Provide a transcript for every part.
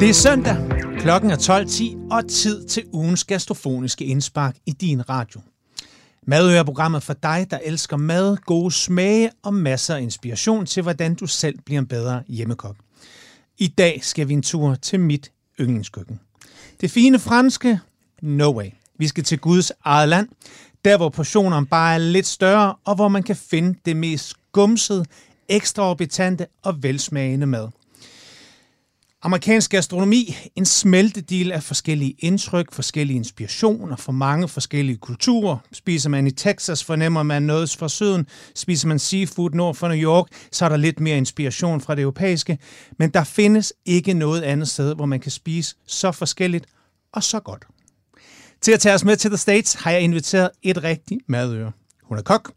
Det er søndag, klokken er 12.10 og tid til ugens gastrofoniske indspark i din radio. Madøer er programmet for dig, der elsker mad, gode smage og masser af inspiration til, hvordan du selv bliver en bedre hjemmekok. I dag skal vi en tur til mit yndlingskøkken. Det fine franske? No way. Vi skal til Guds eget land, der hvor portionerne bare er lidt større, og hvor man kan finde det mest gumsede, ekstraorbitante og velsmagende mad. Amerikansk gastronomi, en smeltedil af forskellige indtryk, forskellige inspirationer fra mange forskellige kulturer. Spiser man i Texas, fornemmer man noget fra syden. Spiser man seafood nord for New York, så er der lidt mere inspiration fra det europæiske. Men der findes ikke noget andet sted, hvor man kan spise så forskelligt og så godt. Til at tage os med til The States har jeg inviteret et rigtigt madøre. Hun er kok,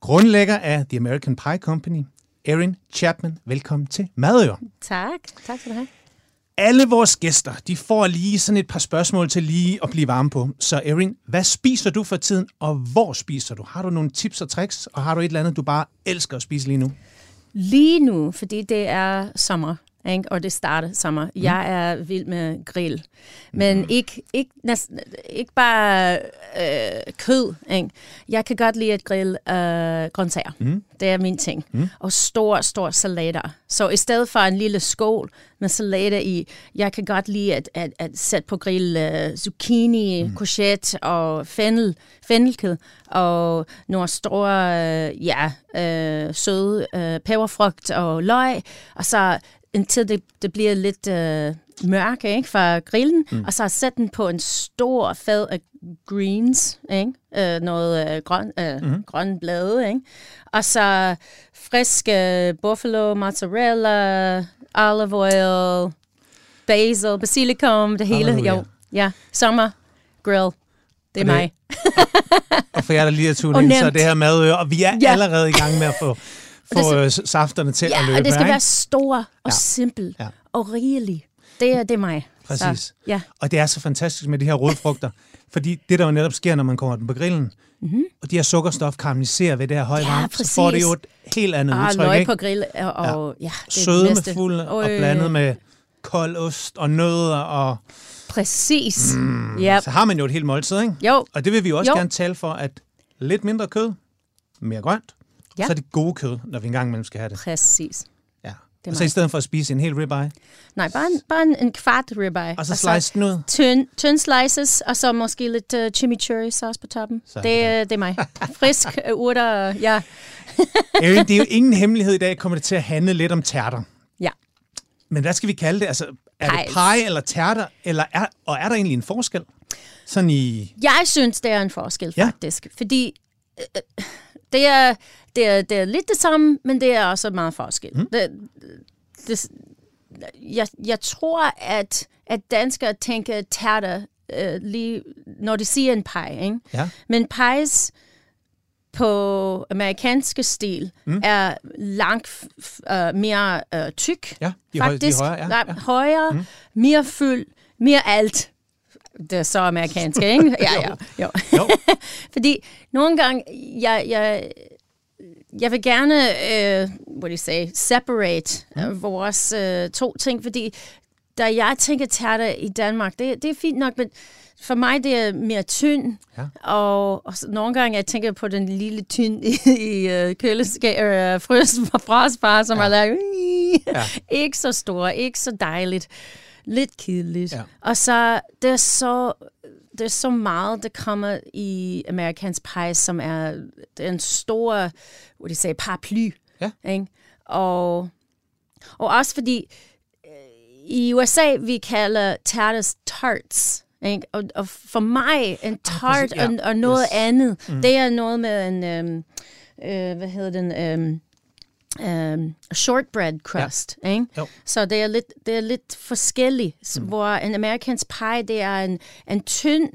grundlægger af The American Pie Company, Erin Chapman. Velkommen til Madøre. Tak. Tak skal du have. Alle vores gæster, de får lige sådan et par spørgsmål til lige at blive varme på. Så Erin, hvad spiser du for tiden, og hvor spiser du? Har du nogle tips og tricks, og har du et eller andet, du bare elsker at spise lige nu? Lige nu, fordi det er sommer, ikke? og det starter sommer. Mm. Jeg er vild med grill. Men mm. ikke, ikke, næsten, ikke bare øh, kød. Ikke? Jeg kan godt lide at grille øh, grøntsager. Mm. Det er min ting. Mm. Og stor, stor salater. Så i stedet for en lille skål med salater i, jeg kan godt lide at, at, at sætte på grill uh, zucchini, mm. courgette og fennel, fennelkød og nogle store, uh, ja, uh, søde uh, peberfrugt og løg. Og så indtil det, det bliver lidt uh, mørk ikke, fra grillen, mm. og så sætte den på en stor fad af greens, ikke? Uh, noget uh, grøn, uh, mm. grøn blade, ikke? og så frisk uh, buffalo, mozzarella, olive oil, basil, basilikum, det hele. Halleluja. Jo, ja, sommer, grill, det er Og det- mig. Og for jer, der lige er tunet ind, så er det her madøre, og vi er ja. Allerede i gang med at få, få øh, safterne til Ja, at løbe. og det skal være ikke? stor og Ja. simpel Ja. og rigelig. Det er, det er mig. Præcis. Så, ja. Og det er så fantastisk med de her rødfrugter, fordi det, der jo netop sker, når man kommer den på grillen, mm-hmm. og de her sukkerstof karamelliserer ved det her høje. Ja, varme, så får det jo et helt andet Og udtryk, løg ikke? på grill, og, og ja. ja det er Søde det med bedste. fuld og blandet med kold ost og nødder, og Præcis. Mm. Ja. så har man jo et helt måltid, ikke? Jo, Og det vil vi også Jo. gerne tale for, at lidt mindre kød, mere grønt, Ja. så er det gode kød, når vi engang imellem skal have det. præcis. Ja. er Og så i stedet for at spise en hel ribeye, Nej, bare en, bare en, en kvart ribeye. og så slice den ud. tynd, tynd slices, og så måske lidt uh, chimichurri sauce på toppen. Så, det, ja. ja. det er mig. Frisk uh, urter, ja. Det er jo ingen hemmelighed i dag, kommer det til at handle lidt om tærter. Ja. Men hvad skal vi kalde det? Altså, er det Pies. pie eller tærter? Eller er, og er der egentlig en forskel? Sådan i... Jeg synes, det er en forskel, Ja. faktisk. Fordi øh, det, er, det, er, det er lidt det samme, men det er også meget forskel. Mm. Det, det, jeg, jeg tror, at, at danskere tænker tærter, øh, lige, når de siger en pie. Ikke? Ja. Men pies på amerikanske stil mm. er langt uh, mere uh, tyk. Ja, de faktisk. højere, ja. højere, mm. mere fyld, mere alt. Det er så amerikansk, ikke? Ja, ja. Jo. Jo. Fordi nogle gange, jeg, jeg, jeg vil gerne, uh, what do you say, separate mm. vores uh, to ting, fordi da jeg tænker tærter i Danmark, det, det er fint nok, men for mig det er mere tynd, Ja. og, og så nogle gange jeg tænker på den lille tynd i, i uh, køleskab, uh, frøs frostbar, som ja. er der, Ja. ikke så stor, ikke så dejligt, lidt kedeligt. Ja. Og så det er så det er så meget, der kommer i amerikansk pie, som er den store, do you say, paraply. Ja. Ikke? Og, og også fordi øh, i USA, vi kalder tærtes tarts. Ikke? Og, og for mig, en tart præcis, ja. og, og noget Yes. andet, mm. det er noget med en, øhm, øh, hvad hedder den, øhm, øhm, shortbread crust. Ja. Ikke? Jo. Så det er lidt, det er lidt forskelligt, mm. hvor en amerikansk pie, det er en, en tynd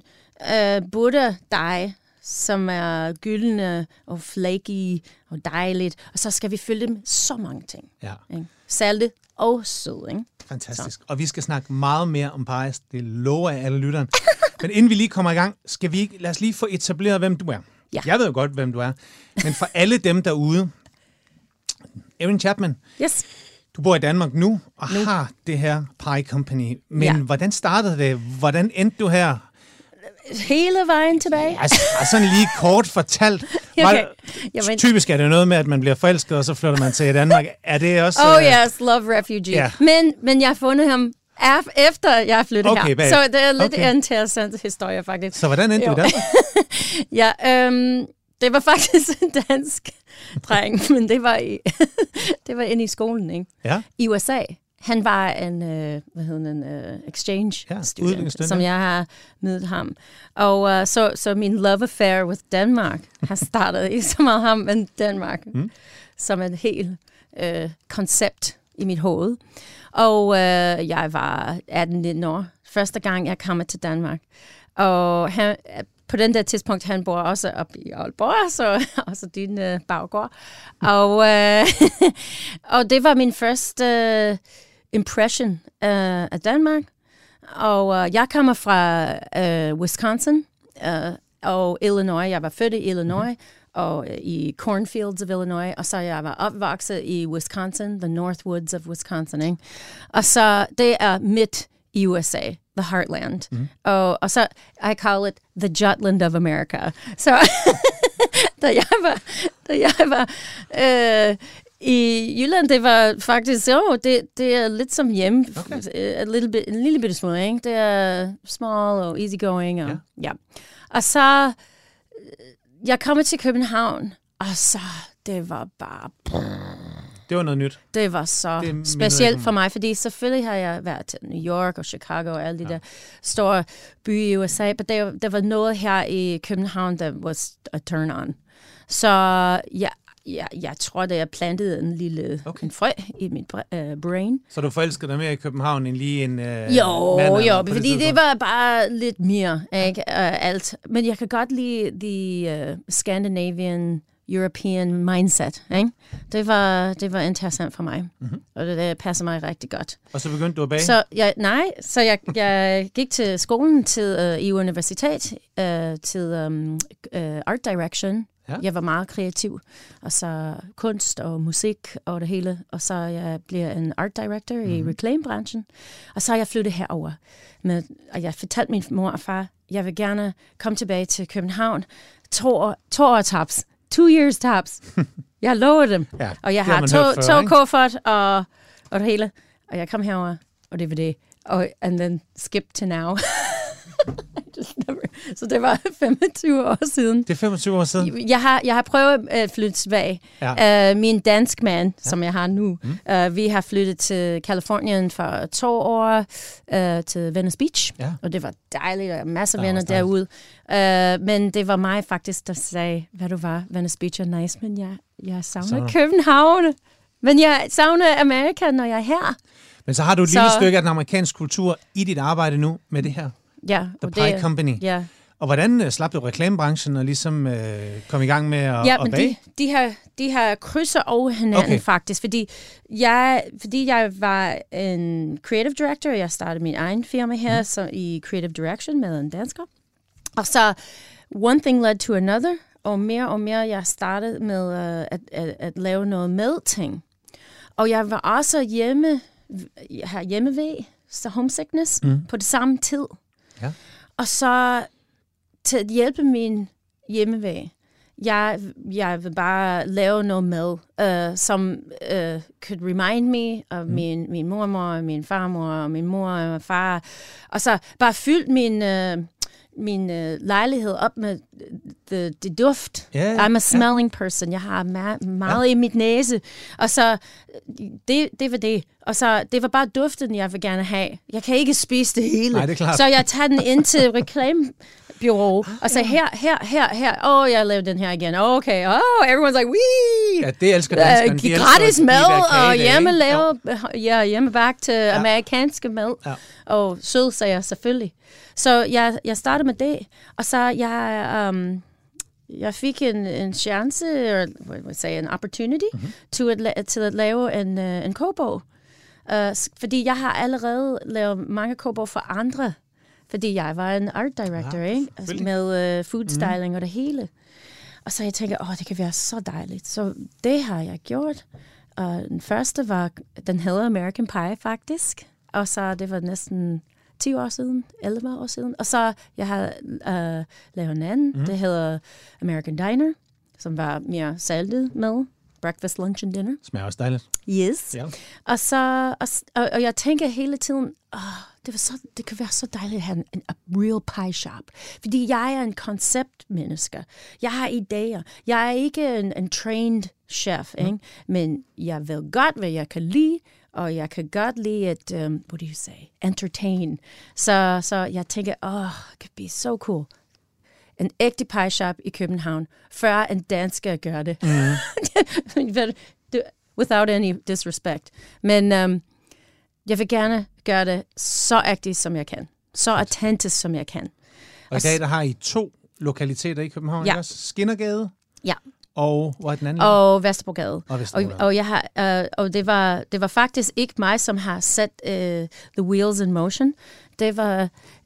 øh, butterdej, som er gyldne og flaky og dejligt. Og så skal vi fylde det med så mange ting. Ja, Ikke? Salte og sød, ikke? fantastisk. Og vi skal snakke meget mere om pies. Det lover jeg alle lytteren. Men inden vi lige kommer i gang, skal vi lad os lige få etableret, hvem du er. Ja. Jeg ved jo godt, hvem du er. Men for alle dem derude, Erin Chapman, Yes. Du bor i Danmark nu og Nu. har det her Pie Company. Men Ja. hvordan startede det? Hvordan endte du her? Hele vejen tilbage. Altså, altså sådan lige kort fortalt. Var Okay. det- Jamen- Typisk er det noget med, at man bliver forelsket, og så flytter man til Danmark. Er det også... Oh øh, yes, love refugee. Ja. Men, men jeg har fundet ham efter jeg flyttede Okay, her. bag- Så det er lidt okay. interessant historie faktisk. Så hvordan endte du Jo. Danmark? Ja, øhm, det var faktisk en dansk dreng, men det var, i, det var inde i skolen, ikke? Ja. I USA. Han var en, øh, hvad hedder den, øh, exchange Ja, student, som jeg har mødt ham. Og øh, så, så min love affair with Danmark har startet ikke så meget ham, men Danmark, mm. som et helt øh, koncept i mit hoved. Og øh, jeg var 18-19 år, første gang jeg kom til Danmark. Og han, på den der tidspunkt, han bor også op i Aalborg, så også din øh, baggård. Og, øh, og det var min første øh, impression øh, af Danmark. Og øh, jeg kommer fra øh, Wisconsin øh, og Illinois. Jeg var født i Illinois. Mm-hmm og øh, i cornfields of Illinois, og så jeg var opvokset i Wisconsin, the North Woods of Wisconsin, ikke? Og så det er midt i USA, the heartland. Mm. Og, og så, I call it the Jutland of America. Så da jeg var, da jeg var øh, i Jylland, det var faktisk, jo, det, det er lidt som hjemme, okay. a little bit, en lille bitte smule, ikke? Det er small og easygoing, og, Ja. ja. Og så, jeg kommer til København, og så, det var bare, Det var noget nyt. det var så Det det specielt for mig, fordi selvfølgelig har jeg været til New York og Chicago og alle de ja. der store byer i USA, men der, der var noget her i København, der was a turn on. Så jeg, jeg, jeg tror, at jeg plantede en lille Okay. en frø i mit uh, brain. Så du forelskede dig mere i København end lige en... Øh, Jo, mand jo, fordi det tidspunkt? var bare lidt mere, ikke? Uh, alt. Men jeg kan godt lide the uh, Scandinavian, European mindset, ikke? Det var, det var interessant for mig, mm-hmm. og det, det passer mig rigtig godt. Og så begyndte du at bage? Så jeg, nej, så jeg, jeg gik til skolen til uh, i universitet uh, til um, uh, art direction. Ja. Jeg var meget kreativ, og så kunst og musik og det hele. Og så jeg bliver en art director mm-hmm. i reklamebranchen. Og så er jeg flyttet herover. Med, og jeg fortalte min mor og far, jeg vil gerne komme tilbage til København. To, år, to år tops. Two years tops. jeg lover dem. Ja, og jeg har har to, før, to kuffert og, og det hele. Og jeg kom herover, og det var det. Og and then skip to now. Never. Så det var 25 år siden. Det er 25 år siden. Jeg har, jeg har prøvet at flytte tilbage. Ja. Uh, min dansk mand, ja. som jeg har nu, mm. uh, vi har flyttet til Kalifornien for to år uh, til Venice Beach. Ja. Og det var dejligt, og masser af Ja, venner derude. Uh, men det var mig faktisk, der sagde, hvad du var, Venice Beach er nice, men jeg, jeg savner Savner. København. Men jeg savner Amerika, når jeg er her. Men så har du et Så- lille stykke af den amerikanske kultur i dit arbejde nu med det her. Ja, The og Pie det, Company. Ja, Og hvordan øh, slap du reklamebranchen og ligesom øh, kom i gang med at, ja at men bage? de, de, her, de her krydser over hinanden Okay. faktisk, fordi jeg, fordi jeg var en creative director, jeg startede min egen firma her mm. så i creative direction med en dansker. Og så one thing led to another, og mere og mere jeg startede med uh, at, at, at lave noget med ting. Og jeg var også hjemme, jeg har hjemmevæg, så homesickness, mm. på det samme tid. Ja. Og så til at hjælpe min hjemmevæg, jeg, jeg vil bare lave noget mad, uh, som uh, could remind me af mm. min, min mormor, min farmor, min mor og min far. Og så bare fyldt min, uh, min uh, lejlighed op med det, det duft. Ja, ja, I'm a smelling person. Jeg har ma- meget ja. i mit næse. Og så, det, det var det. Og så, det var bare duften, jeg vil gerne have. Jeg kan ikke spise det hele. Nej, det er klart. Så jeg tager den ind til reklamebyrå og sagde, her, her, her, her. Åh, oh, jeg lavede den her igen. Okay. Oh, everyone's like, wee! Ja, det elsker danskerne. Uh, gratis mad og hjemmelavet, ja, hjemmebagt til ja. amerikanske mad. Ja. Og sødsager selvfølgelig. Så jeg, jeg startede med det, og så jeg, um, jeg fik en, en chance, eller hvad vil jeg sige, en opportunity, mm-hmm. til, at, til at lave en, uh, en kogebog. Uh, s- fordi jeg har allerede lavet mange kogebog for andre, fordi jeg var en art director, Ja, ikke? Altså med uh, food styling mm. og det hele. Og så jeg tænker, åh, det kan være så dejligt. Så det har jeg gjort. og den første var, den hedder American Pie faktisk. Og så det var næsten 10 år siden, 11 år siden. Og så jeg har uh, lavet en anden, mm. det hedder American Diner, som var mere saltet med. Breakfast, lunch and dinner. Smager også dejligt. Yes. Ja. Og, så, og, og, jeg tænker hele tiden, oh, det, var så, det kan være så dejligt at have en, en a real pie shop. Fordi jeg er en konceptmenneske. Jeg har idéer. Jeg er ikke en, en trained chef, mm. ikke? men jeg ved godt, hvad jeg kan lide, og jeg kan godt lide at, um, what do you say, entertain. Så, så jeg tænker, oh, it could be so cool. En ægte pie shop i København, før en dansker gør det. Mm. Without any disrespect. Men um, jeg vil gerne gøre det så ægte, som jeg kan. Så autentisk, som jeg kan. Og i dag der har I to lokaliteter i København, Ja. også? Skinnergade Ja. og hvad er den anden? Og Vesterbrogade. Og Og, Vesterbrogade. og, jeg har, øh, og det, var, det var faktisk ikke mig, som har sat øh, The Wheels in Motion. Det var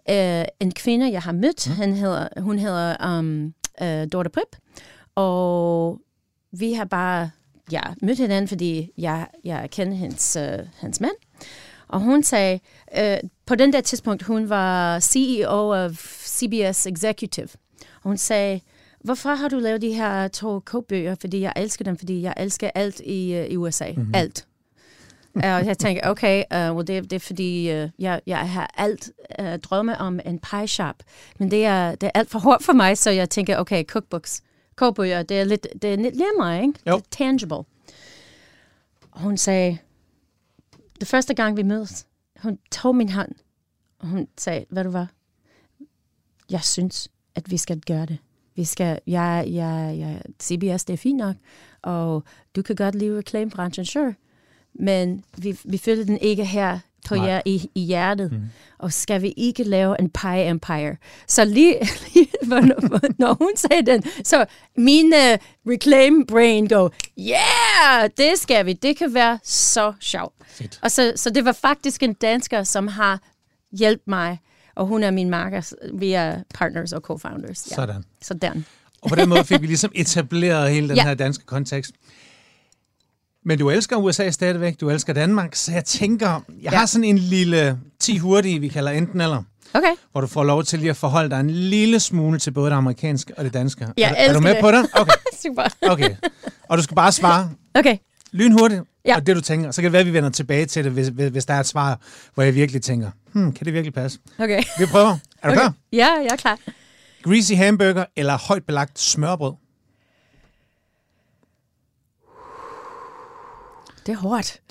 øh, en kvinde, jeg har mødt. Mm. Han hedder, hun hedder um, øh, Dorte Prip. Og vi har bare ja, mødt hinanden, fordi jeg, jeg kender hendes, øh, hans mand. Og hun sagde, øh, på den der tidspunkt, hun var CEO af CBS Executive. Og hun sagde, hvorfor har du lavet de her to kogebøger? Fordi jeg elsker dem, fordi jeg elsker alt i, uh, i USA. Mhm. Mm-hmm. Alt. Og jeg tænker, okay, uh, well, det, det er fordi, uh, jeg, jeg har alt uh, drømme om en pie shop. Men det er, det er alt for hårdt for mig, så jeg tænker, okay, cookbooks, kogebøger, det er lidt, det er lidt nemmere, ikke? Jo. Lidt tangible. Og hun sagde, det første gang vi mødes, hun tog min hånd, og hun sagde, hvad du var, jeg synes, at vi skal gøre det. Vi skal, jeg, jeg, jeg, CBS, det er fint nok, og du kan godt lide reklamebranchen, sure, men vi, vi følte den ikke her på jer, i, i hjertet. Mm. Og skal vi ikke lave en pie empire? Så lige, lige når, hun sagde den, så min uh, reclaim brain go, yeah, det skal vi. Det kan være så sjovt. Fedt. Og så, så det var faktisk en dansker, som har hjulpet mig, og hun er min marker. Vi er partners og co-founders. Ja. Sådan. Sådan. Og på den måde fik vi ligesom etableret hele den Ja. her danske kontekst. Men du elsker USA stadigvæk, du elsker Danmark, så jeg tænker, jeg Ja. har sådan en lille 10 hurtige, vi kalder enten eller, Okay. hvor du får lov til lige at forholde dig en lille smule til både det amerikanske og det danske. Jeg er, du- er du med det. på det? Okay, Super. okay. Og du skal bare svare Okay. lynhurtigt, Ja. og det du tænker. Så kan det være, at vi vender tilbage til det, hvis, hvis hvis der er et svar, hvor jeg virkelig tænker, hmm, kan det virkelig passe? Okay. Vi prøver. Er du okay. klar? Ja, jeg er klar. Greasy hamburger eller højt belagt smørbrød? Det er hårdt.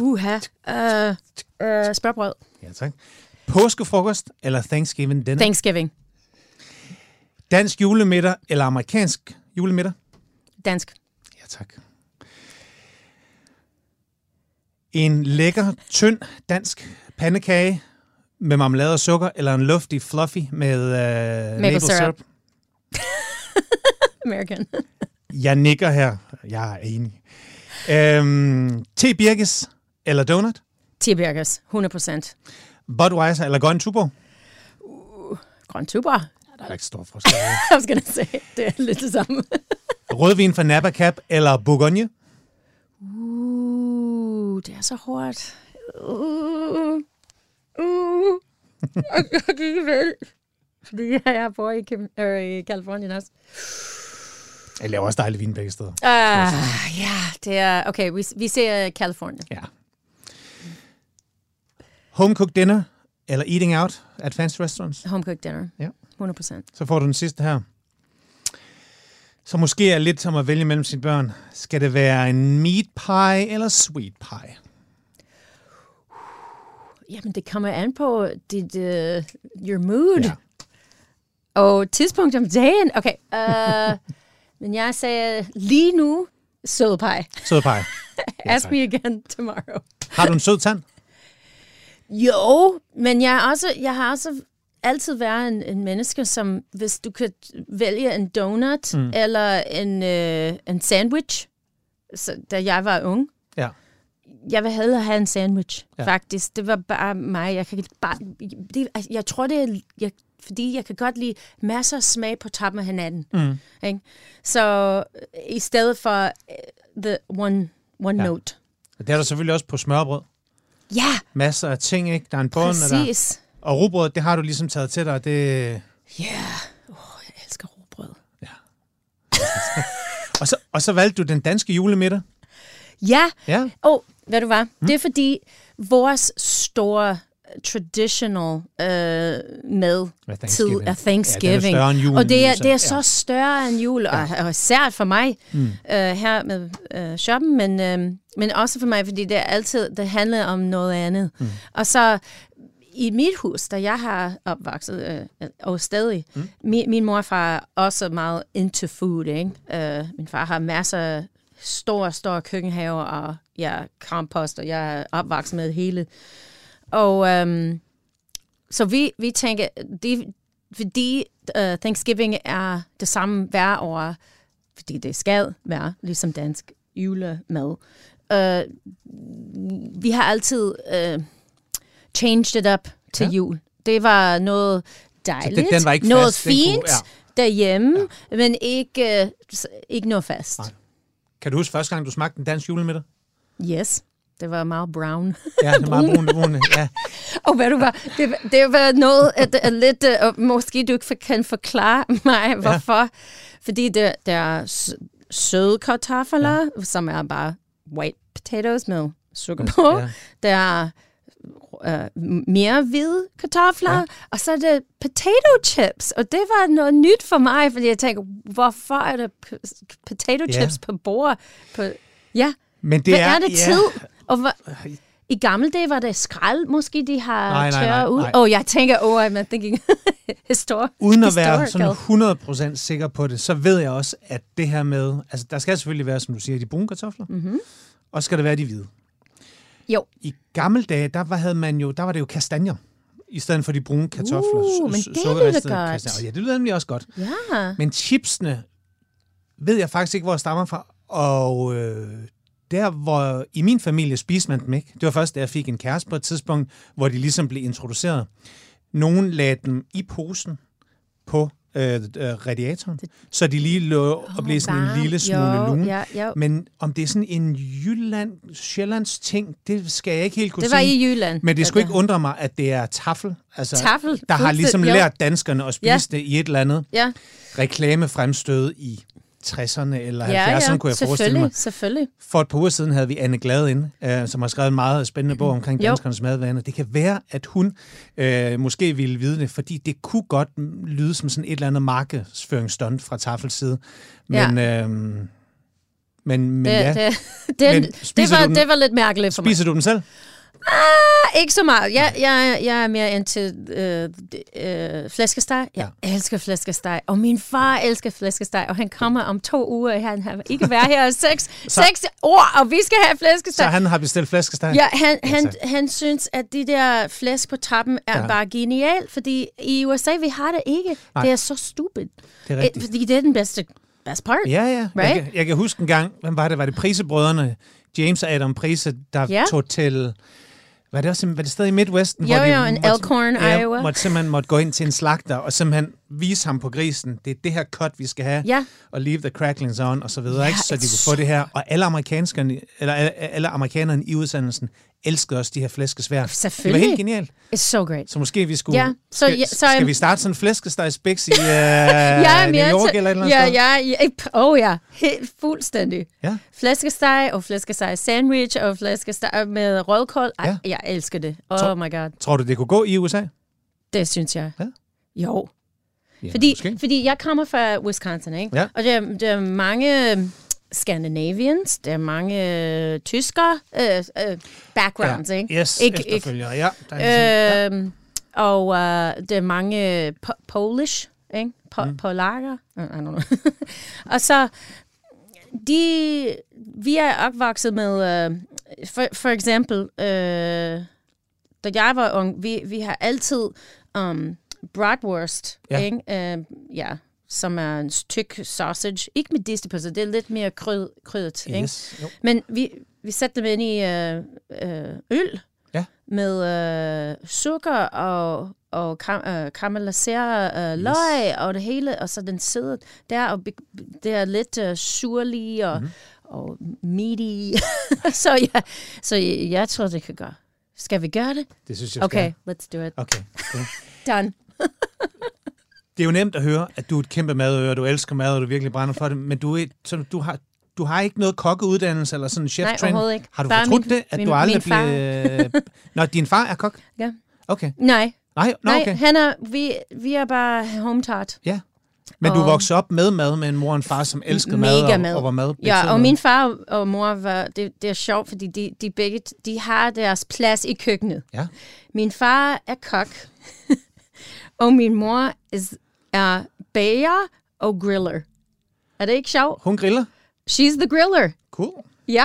Uha. Uh, uh, spørgbrød. Ja, tak. Påskefrokost eller Thanksgiving dinner? Thanksgiving. Dansk julemiddag eller amerikansk julemiddag? Dansk. Ja, tak. En lækker, tynd dansk pandekage med marmelade og sukker, eller en luftig fluffy med øh, maple, syrup. syrup. American. Jeg nikker her. Jeg er enig. Øhm, te Birkes eller donut? T-burgers. 100 procent. Budweiser eller Grøn Tuborg? Grøn tuber. Der er ikke stor forskel. I was gonna say, det er lidt det samme. Rødvin fra Napa Cap eller Bourgogne? Uh, det er så hårdt. Uh, uh. Jeg kan ikke vel. Fordi jeg bor i, Kim- øh, i Kalifornien også. Jeg laver også dejlig vin begge steder. Uh, ja, det er... Okay, vi, vi ser Kalifornien. Ja. Home cooked dinner eller eating out at fancy restaurants? Home cooked dinner. Ja. 100 procent. Så får du den sidste her. Så måske er lidt som at vælge mellem sine børn. Skal det være en meat pie eller sweet pie? Jamen, det kommer an på dit, uh, your mood. Ja. Og tidspunkt om dagen. Okay, uh, men jeg sagde lige nu sødpej. Sød pie. Ja, Ask me again tomorrow. Har du en sød tand? Jo, men jeg, er også, jeg har også altid været en, en menneske, som hvis du kan vælge en donut mm. eller en, øh, en sandwich, så, da jeg var ung, Ja. jeg vil hellere have en sandwich, Ja. faktisk. Det var bare mig. Jeg, kan bare, det, altså, jeg tror, det er, jeg, fordi jeg kan godt lide masser af smag på toppen af hinanden. Mm. Ikke? Så øh, i stedet for uh, the one, one Ja. ja. note. Og det er der selvfølgelig også på smørbrød. Ja, Masser af ting, ikke? Der er en bund, og, der, præcis. og rugbrød, det har du ligesom taget til dig. Det, Ja, yeah. oh, jeg elsker rugbrød. og, så, og så valgte du den danske julemiddag. Ja, Ja. Åh, oh, ved du hvad? Mm. Det er fordi vores store traditional øh, med Hvad, tid Thanksgiving? Ja, julen, og det er, det er Ja. så større end jul, og, og især for mig mm. øh, her med øh, shoppen, men, øh, men også for mig, fordi det er altid, det handler om noget andet. Mm. Og så i mit hus, da jeg har opvokset, øh, og stadig, mm. min, min mor og far er også meget into food, ikke? Øh, min far har masser af store, store køkkenhaver, og ja, kompost, og jeg er opvokset med hele. Og øhm, så vi, vi tænker, det, fordi uh, Thanksgiving er det samme hver år, fordi det skal være ligesom dansk julemad. Uh, vi har altid uh, changed it up til Ja. jul. Det var noget dejligt, den var ikke noget fast, den kunne- fint ja. derhjemme, ja. men ikke, uh, ikke noget fast. Nej. Kan du huske første gang, du smagte en dansk julemiddag? Yes, det var meget brown. Ja, det er meget brune. Ja. Og hvad du var, det, det var noget, at, at lidt, uh, måske du ikke kan forklare mig, hvorfor. Ja. Fordi det, der er søde kartofler, ja. som er bare white potatoes med sukker på. Ja. Ja. Der er uh, mere hvide kartofler, Ja. ja. og så er det potato chips. Og det var noget nyt for mig, fordi jeg tænker, hvorfor er der potato Ja. chips på bordet? På, ja, Men det hvad er, er, det ja, tid? Og hvad, i gamle dage var det skrald, måske de har Nej, nej, tørret ud. Åh, oh, jeg tænker, oh, I'm thinking histor- Uden at være sådan 100% sikker på det, så ved jeg også, at det her med... Altså, der skal selvfølgelig være, som du siger, de brune kartofler, mm-hmm. og skal der være de hvide. Jo, I gamle dage, der var, havde man jo, der var det jo kastanjer, i stedet for de brune kartofler. Uh, men det lyder godt. kastanjer. Ja, det lyder nemlig også godt. ja. Men chipsene ved jeg faktisk ikke, hvor jeg stammer fra. Og øh, der, hvor i min familie spiste man dem ikke. Det var først, da jeg fik en kæreste på et tidspunkt, hvor de ligesom blev introduceret. Nogen lagde dem i posen på øh, øh, radiatoren, så de lige lå og blev sådan en lille smule Jo, lune. ja, jo. Men om det er sådan en Jylland, Sjællands ting, det skal jeg ikke helt kunne Det var sige. i Jylland. Men det skulle ikke undre mig, at det er tafel. Altså, Tafel, Der har ligesom jo. lært danskerne at spise Ja. det i et eller andet Ja, reklamefremstød i 60'erne eller 70'erne, ja, ja. kunne jeg forestille mig. selvfølgelig. For et par uger siden havde vi Anne Glade inde, øh, som har skrevet en meget spændende bog omkring danskernes madvaner. Det kan være, at hun øh, måske ville vide det, fordi det kunne godt lyde som sådan et eller andet markedsføringsstunt fra Tafels side. Men, øh, men, men Det, ja, det, det, Men det, var, den- det var lidt mærkeligt for mig. spiser du dem selv? Ah, ikke så meget. Jeg, jeg, jeg er mere into øh, øh, flæskesteg. Jeg ja. elsker flæskesteg. Og min far elsker flæskesteg. Og han kommer om to uger. Han har ikke været her i seks, seks år, og vi skal have Så flæskesteg. han har bestilt flæskesteg? Ja, han, han, han synes, at de der flæsk på trappen er Ja. bare genialt, fordi i USA, vi har det ikke. Nej. Det er så stupid. Det er rigtigt. Fordi det er den bedste, best part. Ja, ja. Jeg, Right? kan, jeg kan huske en gang, hvem var det? Var det Prisebrødrene? James og Adam Prise, der Ja. tog til... Var det også var det stadig i Midwesten? Jo, hvor jo, en Elkhorn, ja, Iowa. måtte simpelthen måtte gå ind til en slagter og simpelthen vise ham på grisen, det er det her cut, vi skal have, Ja. og leave the cracklings on, og så videre, Ja, ikke? så de kunne få det her. Og alle amerikanskerne, eller alle, alle amerikanerne i udsendelsen elskede også de her flæskesvær. Det var Selvfølgelig. helt genialt. It's so great. Så måske vi skulle... Ja, så skal, ja, så skal jeg- vi starte sådan en flæskestegsbiks i uh, Ja, New York til- eller et eller andet ja, sted? ja, ja, oh ja, helt fuldstændig. Ja. Flæskesteg og flæskesteg sandwich og flæskesteg med rødkål. Ej, Ja. ja. Jeg elsker det. Oh Tror- my god. Tror du, det kunne gå i USA? Det synes jeg. Ja. Jo. Ja, Fordi, måske. fordi jeg kommer fra Wisconsin, ikke? Ja. Og der, der er mange Scandinavians, der er mange øh, tyskere øh, øh, backgrounds, ja. ikke? Yes, Ikke- ikke- efterfølgere. Ja, der er ligesom, Øhm, og øh, der er mange po- Polish, ikke? Po- mm. Polakker. I don't know. og så, de, vi er opvokset med, øh, for, for eksempel, øh, da jeg var ung, vi, vi har altid um, bratwurst, Ja. ikke? Øh, ja, som er en tyk sausage. Ikke med diste på, så det er lidt mere kryd, krydret, ikke? yes, jo. Men vi, vi satte dem ind i øh, øh, øl Ja. med øh, sukker og, og kam, øh, karamelliseret øh, løg og det hele, og så den sidder der, og det er lidt øh, surlig og, mm. og meaty. så, ja, så jeg, jeg tror, det kan gå. Skal vi gøre det? Det synes jeg, Okay, skal. let's do it. Okay. cool. Done. Det er jo nemt at høre, at du er et kæmpe madører, du elsker mad, og du virkelig brænder for det, men du, er, så du har du har ikke noget kokkeuddannelse eller sådan en chef Nej, overhovedet ikke. Har du Bare fortrudt min- det, at min- du aldrig blev... Nå, din far er kok? Ja. Okay. Nej, Nej, nå, nej okay. han er, vi, vi er bare home taught. Ja. Men du Og- voksede op med mad med en mor og en far, som elskede mad, og, mad. og var mad. Ja, og min far og mor var, det, det er sjovt, fordi de, de begge, de har deres plads i køkkenet. Ja. Min far er kok, og min mor is, er bager og griller. Er det ikke sjovt? Hun griller. She's the griller. Cool. Ja,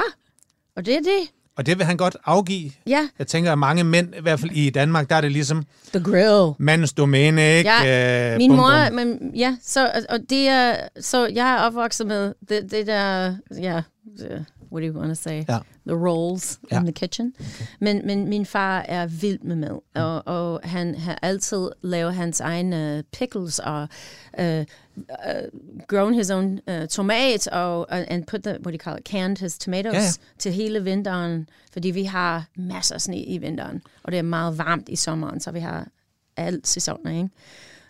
og det er det. Og det vil han godt afgive. Ja, Jeg tænker, at mange mænd, i hvert fald i Danmark, der er det ligesom the grill. mandens domæne, ikke? Ja, Øh, min bum, mor, bum. men, ja, så, og det er, så jeg er opvokset med det, det der, ja, the- what do you want to say? Ja. The roles Ja. in the kitchen. Men, men min far er vild med mad, og, og han har altid lavet hans egne pickles og uh, uh, grown his own uh, tomat og uh, and put the, what do you call it, canned his tomatoes Ja, ja. til hele vinteren, fordi vi har masser af sne i vinteren, og det er meget varmt i sommeren, så vi har alt sæsoner, ikke?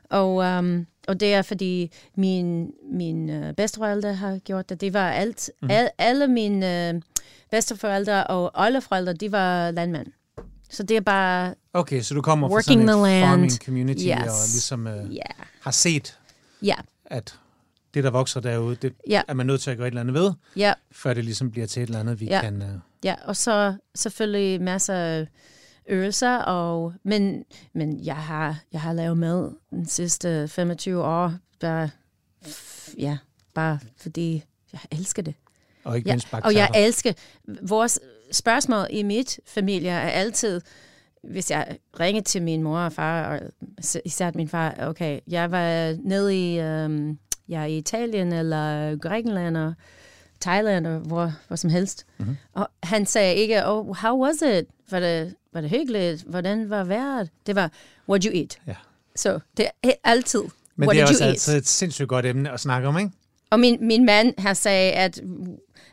Og, um, og det er fordi min, min uh, bedsteforældre har gjort det. Det var alt. Mm. Al, alle mine uh, bedsteforældre og oldeforældre, de var landmænd. Så det er bare, Okay, så du kommer fra sådan et farming community, Yes. og ligesom øh, ja, har set, ja, at det, der vokser derude, det Ja. er man nødt til at gøre et eller andet ved, ja, før det ligesom bliver til et eller andet, vi Ja. kan... Øh, ja. Og så selvfølgelig masser af øvelser, og, men, men jeg, har, jeg har lavet mad de sidste 25 år, bare, ja, bare fordi jeg elsker det. og ikke Ja, mindst bakke og jeg elsker, vores spørgsmål i mit familie er altid, hvis jeg ringer til min mor og far, og især min far, okay, jeg var nede i, um, ja, i Italien eller Grækenland og Thailand og hvor, hvor som helst. Mhm. Mm-hmm. Og han sagde ikke, oh, how was it? Var det, var det hyggeligt? Hvordan var vejret? Det var, what you eat? Ja. Så det er altid, Men what det er også altid eat? et sindssygt godt emne at snakke om, ikke? Og min, min mand har sagt, at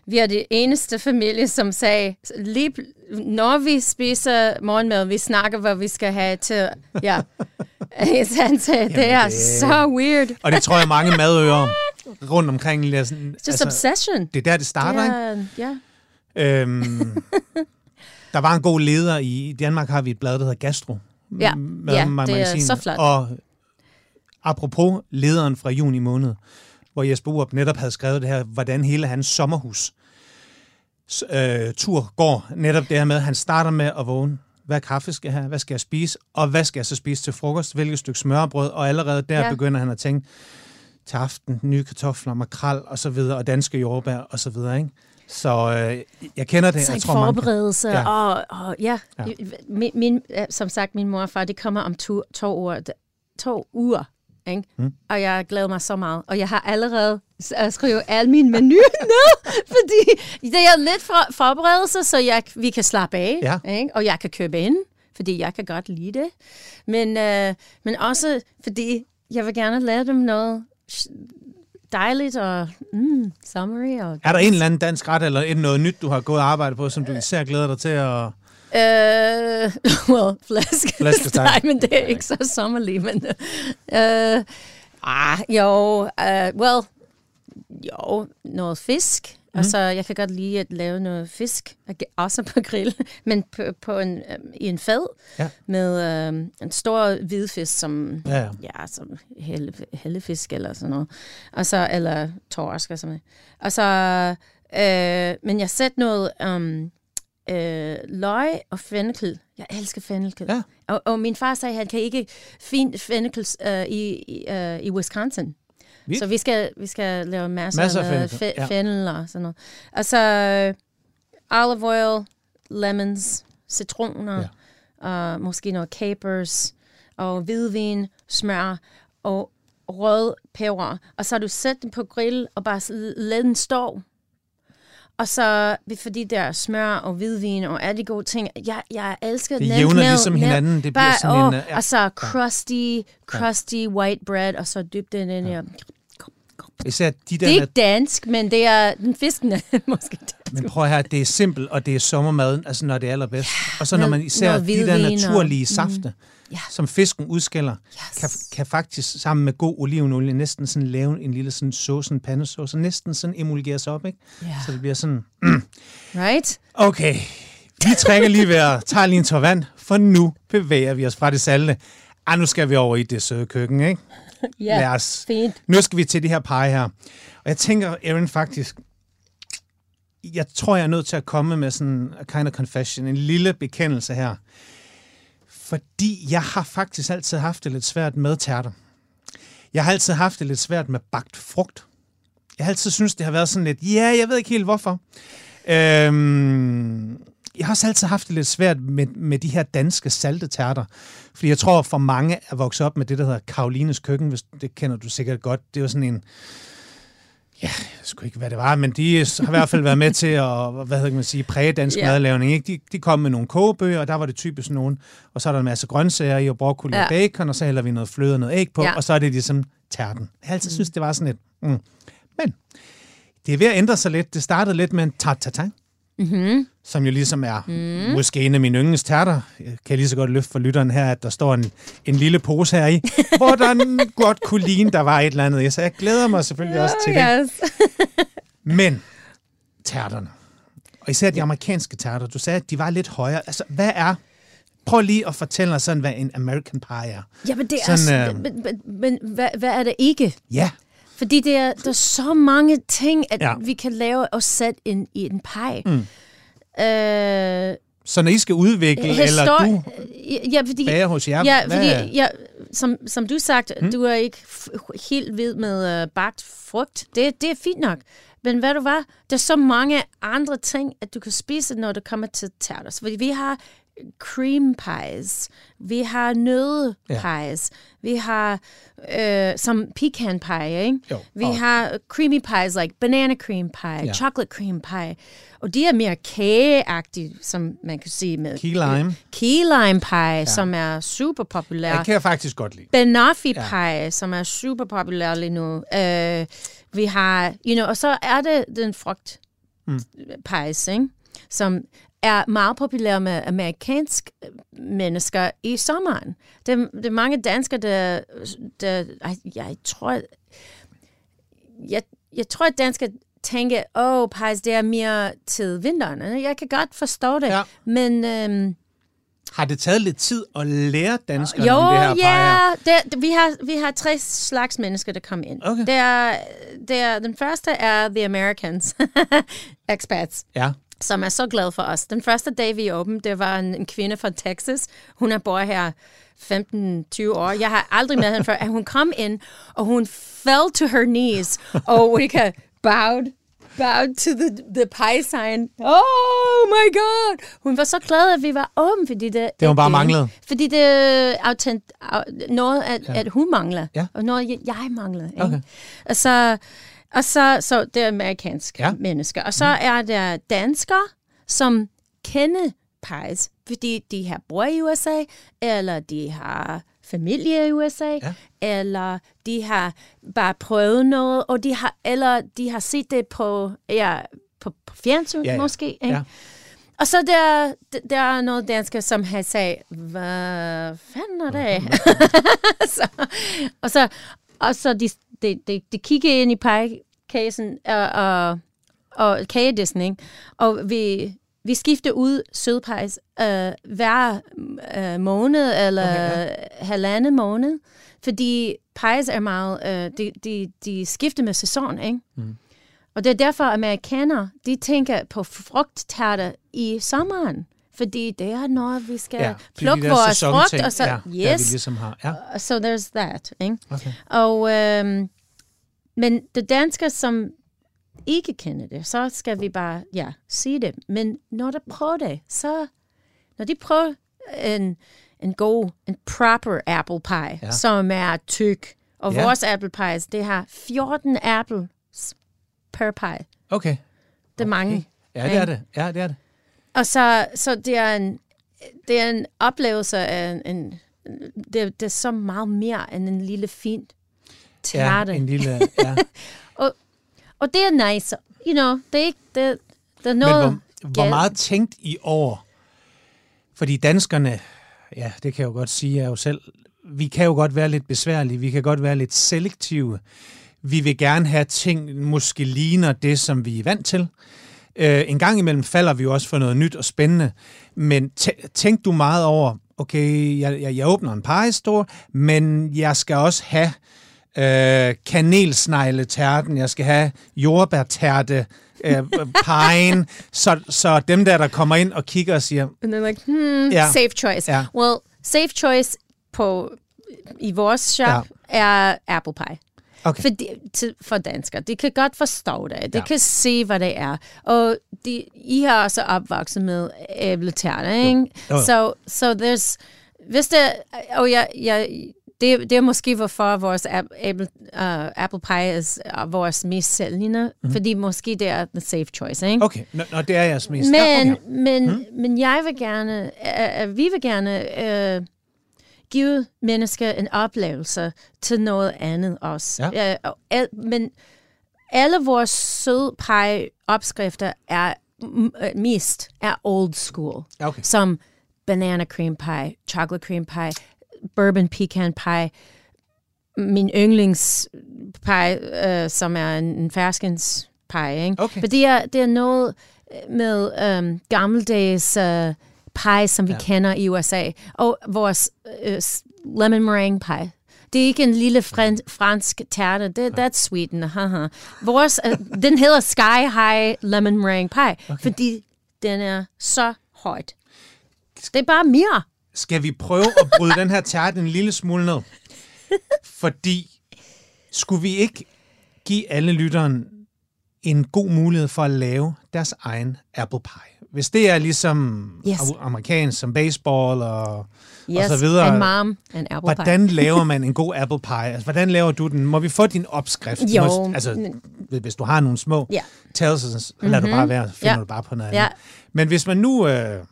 vi er det eneste familie, som sagde, lige, når vi spiser morgenmad, vi snakker, hvad vi skal have til, ja. Han sagde, det er så weird. Og det tror jeg, mange madører rundt omkring... er Sådan, Just altså, obsession. det er der, det starter, ikke? Ja, ja. Øhm, der var en god leder i i Danmark, har vi et blad, der hedder Gastro. Ja, Mad- ja, Mad- det er så flot. Og apropos lederen fra juni måned, hvor Jesper Urup netop havde skrevet det her, hvordan hele hans sommerhus øh, tur går. Netop det her med, at han starter med at vågne. Hvad kaffe skal jeg have? Hvad skal jeg spise? Og hvad skal jeg så spise til frokost? Hvilket stykke smørbrød? Og allerede der ja. begynder han at tænke, til aften, nye kartofler, makrel og så videre, og danske jordbær og så videre, ikke? Så øh, jeg kender det. Så jeg tror, mange- forberedelse, Ja. ja. og, og ja. Ja. Min, min, som sagt, min mor og far, det kommer om to, to, uger, to uger, ikke? Mm. Og jeg glæder mig så meget. Og jeg har allerede skrevet al min menu ned, fordi det er lidt for, forberedelse, så jeg, vi kan slappe af, Ja. ikke? og jeg kan købe ind, fordi jeg kan godt lide det. Men, øh, men også fordi jeg vil gerne lære dem noget dejligt og mm, summary. Og Er der en eller anden dansk ret, eller et- noget nyt, du har gået og arbejdet på, som du især glæder dig til at... Uh, well, flæsk. Flæskesteg. men det er ikke så sommerlig, men... Uh, ah, jo, uh, well, jo, noget fisk. Mm. Og så, jeg kan godt lide at lave noget fisk, også på grill, men på, på en, um, i en fad Ja. med um, en stor hvidfisk, som, Ja, ja. ja, som helle, hellefisk eller sådan noget. Og så, eller torsk og sådan noget. Og så, øh, men jeg sætter noget um, øh, løg og fennikel. Jeg elsker fennikel. Ja. Og, og min far sagde, at han kan ikke finde fennikel øh, i, i, øh, i Wisconsin. Vildt. Så vi skal, vi skal lave masser, Masser af af fennikel, fe- ja. fennel og sådan noget. Og så øh, olive oil, lemons, citroner, ja. og måske noget capers, og hvidvin, smør, og rød peber. Og så har du sæt den på grill, og bare lad den stå. Og så, fordi der er smør og hvidvin og alle de gode ting, jeg, jeg elsker Det nemt jævner med- ligesom med- hinanden. Det bliver bare, sådan åh, en, øh, ja. Og så crusty, crusty white bread, og så dyb den ind i... Især de Det der... er ikke dansk, men det er den fiskene måske dansk. Men prøv høre, det er simpelt, og det er sommermaden, altså når det er allerbedst. og så når man især de der hvidvin og- naturlige safte, Ja. som fisken udskiller, Yes. kan, kan faktisk sammen med god olivenolie næsten sådan lave en lille sådan sauce, en pandesauce, og næsten sådan emulgeres op, ikke? Ja. Så det bliver sådan, Right? okay, vi trækker lige vejret, tager lige en tår vand, for nu bevæger vi os fra det salte. Ah, nu skal vi over i det søde køkken, ikke? Ja, Lad os. fint. Nu skal vi til det her pege her. Og jeg tænker, Erin, faktisk, jeg tror, jeg er nødt til at komme med sådan a kind of confession, en lille bekendelse her. Fordi jeg har faktisk altid haft det lidt svært med tærter. Jeg har altid haft det lidt svært med bagt frugt. Jeg har altid synes det har været sådan lidt, ja, jeg ved ikke helt hvorfor. Øhm, også altid haft det lidt svært med, med de her danske salte tærter. Fordi jeg tror, for mange er vokset op med det, der hedder Karolines køkken, hvis det kender du sikkert godt. Det var sådan en, ja, jeg sgu ikke, hvad det var, men de har i hvert fald været med til at, hvad hedder man sige, præge dansk yeah. madlavning. Ikke? De, de kom med nogle kogebøger, og der var det typisk nogen, og så er der en masse grøntsager i, og broccoli Ja. og bacon, og så hælder vi noget fløde og noget æg på, Ja. og så er det ligesom tærten. Jeg har altid synes, det var sådan et, mm. men det er ved at ændre sig lidt. Det startede lidt med en tartatin, Mm-hmm. som jo ligesom er mm. måske en af mine yndlingstærter. Jeg kan lige så godt løfte for lytteren her, at der står en, en lille pose her i, hvor der godt kunne ligne, der var et eller andet. Så jeg glæder mig selvfølgelig også til det. Yes. Men tærterne, og især de amerikanske tærter, du sagde, at de var lidt højere. Altså, hvad er... Prøv lige at fortælle os sådan, hvad en American pie er. Ja, men det er... Sådan, Sådan, øh, men, men, men hvad, hvad er det ikke? Ja, Fordi det er, der er så mange ting, at Ja. vi kan lave og sætte ind i en pie. Mm. Øh, så når I skal udvikle, eller du ja, fordi, bager hos jer, ja, hvad fordi ja, som, som du sagt, mm. du er ikke helt vild med uh, bagt frugt. Det, det er fint nok. Men hvad du var, der er så mange andre ting, at du kan spise, når det kommer til tærter. Fordi vi har cream pies, vi har nødpies, ja. vi har øh, som pecan pie, ikke? Jo, vi og- har creamy pies, like banana cream pie, Ja. ja. chocolate cream pie, og de er mere kageagtige, som man kan sige med Key lime. key lime pie, ja. som er super populær. Jeg kan jeg faktisk godt lide. Banoffee pie, som er super populær lige nu. Uh, vi har, you know, og så er det den frugt mm. pies, ikke? som er meget populær med amerikanske mennesker i sommeren. Det, det er mange danskere, der, der ej, jeg tror, jeg, jeg tror, at danskere tænker, åh, oh, pies, det er mere til vinteren. Jeg kan godt forstå det, Ja. men... øhm, Har det taget lidt tid at lære danskerne jo, om det her her? det, det, vi, har, vi har tre slags mennesker, der kommer ind. Okay. Det er, det er, den første er The Americans, expats, Ja. Som er så glade for os. Den første dag, vi er det var en, en kvinde fra Texas. Hun har boet her 15-20 år. Jeg har aldrig med hende før. At hun kom ind, og hun fell to her knees, og Ulrika bowed bowed to the, the pie sign. Oh my god! Hun var så glad, at vi var åbne, fordi det... Det, hun at bare manglede. Fordi det er autent, au- noget, at, ja. at hun mangler, Ja. og noget, jeg, jeg mangler. Ikke? Okay. Og så, og så, så det er amerikanske Ja. mennesker. Og så er der danskere, som kender pies, fordi de har bor i USA, eller de har familie i USA, Ja. eller de har bare prøvet noget, og de har, eller de har set det på, ja, på, på fjernsyn Ja, ja. måske. Ikke? Ja. Og så der, der er noget dansker, som har sagt, hvad fanden er det? så, og så, og så de, de, de, de kigger ind i pegekassen og, og, og kagedissen, ikke? og vi, vi skifter ud sødpejs øh, hver øh, måned eller Okay, okay, halvandet måned, fordi pejs er meget, øh, de, de, de skifter med sæson, ikke? Mm. Og det er derfor, amerikanere, de tænker på frugttærter i sommeren. Fordi det er noget, vi skal Ja, plukke de der vores frugt, og så, ja, der yes, vi ligesom har. Ja, so there's that. Ikke? okay. Og, øhm, men det danske, som ikke kender det, så skal vi bare, ja, sige det. Men når de prøver det, så, når de prøver en, en god, en proper apple pie, Ja. som er tyk, og Ja. vores apple pies, det har 14 apples per pie. Okay. Det er mange. Ja, det er det. Ja, det er det. Og så, så det er en, det er en oplevelse af en, en det, er- det er så meget mere end en lille fint Ja, tærte. en lille... Ja. og Og det er nice. You know, det er ikke... Det, det er noget... Men hvor, hvor meget tænkt I over? Fordi danskerne, ja, det kan jeg jo godt sige, jeg jo selv, vi kan jo godt være lidt besværlige, vi kan godt være lidt selektive. Vi vil gerne have ting, måske ligner det, som vi er vant til. Øh, en gang imellem falder vi jo også for noget nyt og spændende, men tænk du meget over, okay, jeg, jeg, jeg åbner en pie men jeg skal også have øh, kanelsnegletærten, jeg skal have jordbærtærte, øh, pine, så, så dem der, der kommer ind og kigger og siger... And they're like, hmm, yeah. safe choice. Yeah. Well, safe choice på, i vores shop yeah. er apple pie. Okay. For, de, til, for danskere. De kan godt forstå det. De ja. kan se, hvad det er. Og de, I har også opvokset med æbletærter, ikke? Jo. So, so there's... Hvis det... Og jeg, jeg, det, det er måske hvorfor vores apple, uh, apple pie er uh, vores mest sælgende, mm-hmm. fordi måske det er the safe choice, ikke? Okay, nå, nå det er jeres mest. Men, ja, okay. men, mm. men jeg vil gerne, uh, vi vil gerne uh, give mennesker en oplevelse til noget andet også. Ja. Uh, al, men alle vores søde pie opskrifter er mest er old school, okay. som banana cream pie, chocolate cream pie, bourbon pecan pie, min yndlingspie, uh, som er en, en ferskens pie. Ikke? Okay. For det er, det er noget med um, gammeldags uh, pie, som vi ja. kender i USA. Og vores uh, lemon meringue pie. Det er ikke en lille fran- fransk tærte. Det, that's Sweden. Haha. Vores, uh, den hedder Sky High Lemon Meringue Pie, okay. fordi den er så højt. Det er bare mere skal vi prøve at bryde den her tærte en lille smule ned? Fordi skulle vi ikke give alle lytteren en god mulighed for at lave deres egen apple pie? Hvis det er ligesom yes. amerikansk som baseball og, yes, og så videre. and mom and apple hvordan pie. laver man en god apple pie? Altså, hvordan laver du den? Må vi få din opskrift? Jo. Må, altså, hvis du har nogle små yeah. tells, så lad mm-hmm. du bare være, finder yeah. du bare på noget yeah. andet. Men hvis man nu... Øh,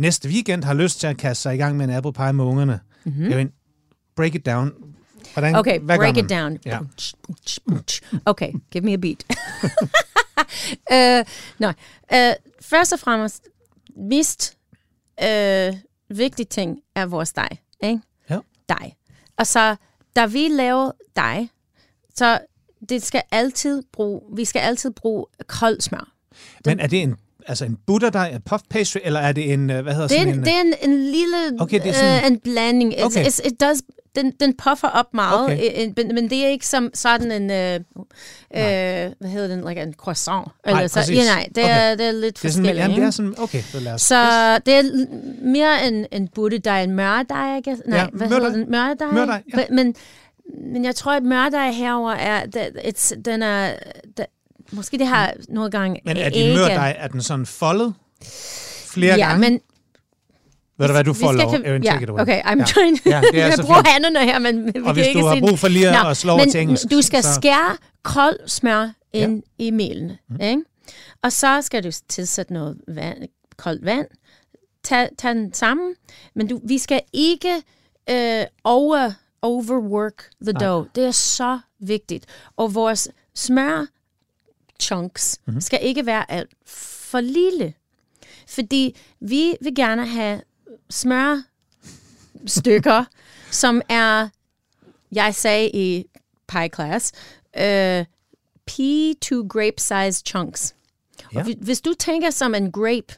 næste weekend har lyst til at kaste sig i gang med en apple pie med ungerne, mm-hmm. jeg break it down. Hvordan, okay, break it down. Ja. Okay, give me a beat. uh, no. uh, først og fremmest, mest uh, vigtige ting er vores dej. Ikke? Ja. Dej. Og så, da vi laver dej, så det skal altid bruge, vi skal altid bruge kold smør. Men er det en altså en butterdej, en puff pastry, eller er det en, øh, hvad hedder det sådan en... Det er en, en lille okay, det er sådan, uh, en blanding. It's, okay. it's, it does, den, den puffer op meget, okay. men, men det er ikke som sådan en, uh, uh, hvad hedder den, like en croissant. Eller nej, så, ja, nej, det, okay. er, det er lidt det er sådan, forskelligt. det er sådan, okay, så lad os. Så yes. det er mere en, en butterdej, en mørdej, ikke? Nej, ja, hvad hedder den? Mørdej? Mørdej, ja. Men, men jeg tror, at mørdej herover er, it's, den er, Måske det har nogle gange Men er din mørdej, er den sådan foldet flere ja, gange? men ved du hvad, du får lov. Kan, ja, okay, I'm ja. trying ja, det er jeg bruger hænderne her, men vi Og hvis du har brug for lige at slå over til engelsk. Du skal så... skære kold smør ind ja. i melen, mm. ikke? Og så skal du tilsætte noget vand, koldt vand, tag, tag den sammen, men du, vi skal ikke øh, over, overwork the dough. Nej. Det er så vigtigt. Og vores smør chunks mm-hmm. skal ikke være alt for lille. Fordi vi vil gerne have smørstykker, som er, jeg sagde i pie class, uh, pea to grape size chunks. Ja. Og hvis du tænker som en grape,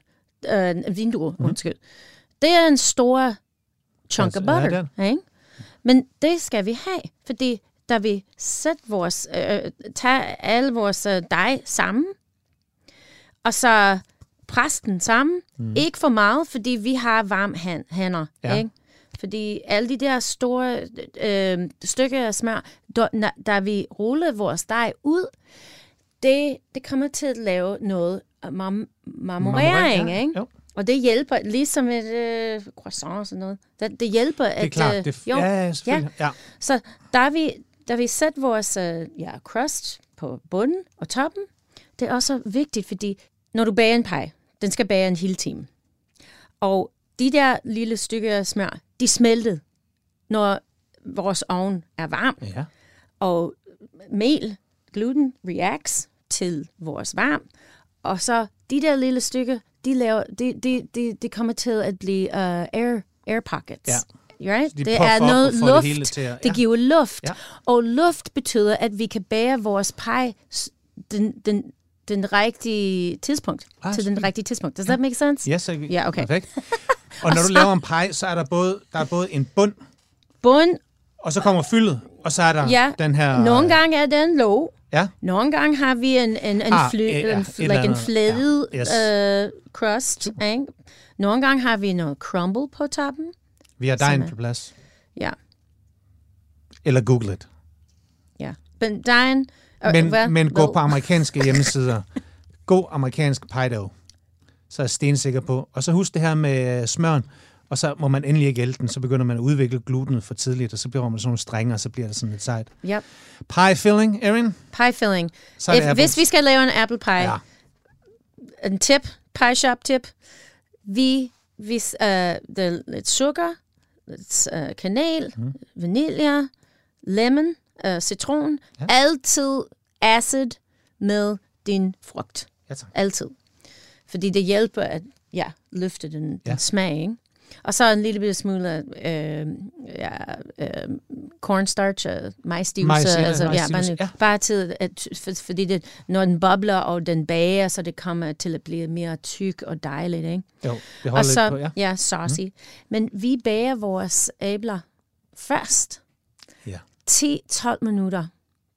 en vindue, mm-hmm. undskyld, det er en stor chunk of butter. Ja, ikke? Men det skal vi have, fordi der vil sætte vores, øh, tage alle vores øh, dej sammen, og så presse den sammen. Mm. Ikke for meget, fordi vi har varme hand, hænder. Ja. Ikke? Fordi alle de der store øh, stykker af smør, da, da vi ruller vores dej ud, det, det kommer til at lave noget mam- marmorering, ja. ikke? Jo. Og det hjælper, ligesom et øh, croissant og sådan noget. Det, det hjælper. Det er at, klart. Øh, det, jo, ja, ja. ja. Så der vi, da vi sætter vores uh, ja, crust på bunden og toppen, det er også vigtigt, fordi når du bager en pie, den skal bage en hel time. Og de der lille stykker smør, de smelter, når vores ovn er varm. Ja. Og mel, gluten, reacts, til vores varm, og så de der lille stykker, de, laver, de, de, de, de kommer til at blive uh, air, air pockets. Ja. Right? de det er noget det luft. hele til at- det ja. giver luft. Ja. Og luft betyder, at vi kan bære vores pie s- den, den, den rigtige tidspunkt. Ah, til den rigtige tidspunkt. Does that make sense? Ja, så, Ja, okay. perfekt. Og når du laver en pie, så er der både, der er både en bund, Bund, og så kommer fyldet, og så er der ja. den her... Nogle gange er den låg. Ja, Nogle gange har vi en, en, en, Ah, fly, ja, ja, en, like en flædet Ja, yes. uh, crust. Ikke? Nogle gange har vi noget crumble på toppen. Vi har dejen på plads. Ja, Eller google it. ja. Men dejen... og Men, hvad? men gå på amerikanske hjemmesider. God amerikansk pie dough. Så er jeg stensikker på. Og så husk det her med øh, smøren. Og så må man endelig ikke ælde den, så begynder man at udvikle glutenet for tidligt, og så bliver man sådan nogle strenge, og så bliver det sådan lidt sejt. Yep. Pie filling, Erin? Pie filling. Så det If, hvis vi skal lave en apple pie, Ja. en tip, pie shop tip, vi, hvis uh, det er lidt sukker, uh, kanel, mm. vanilje, lemon, uh, citron, Ja. altid acid med din frugt. Ja, tak. Altid. Fordi det hjælper at ja, løfte den, den Ja. smag. Ikke? Og så en lille smule øh, ja, øh, cornstarch, øh, majsstivelse. Majs, ja, altså, ja, majsstivelse, man, ja. Bare til, at, for, fordi det, når den bobler og den bager, så det kommer til at blive mere tyk og dejligt. Ikke? Jo, det Og holder så, lidt på, ja. ja, saucy. Mm. Men vi bager vores æbler først. ja. 10-12 minutter.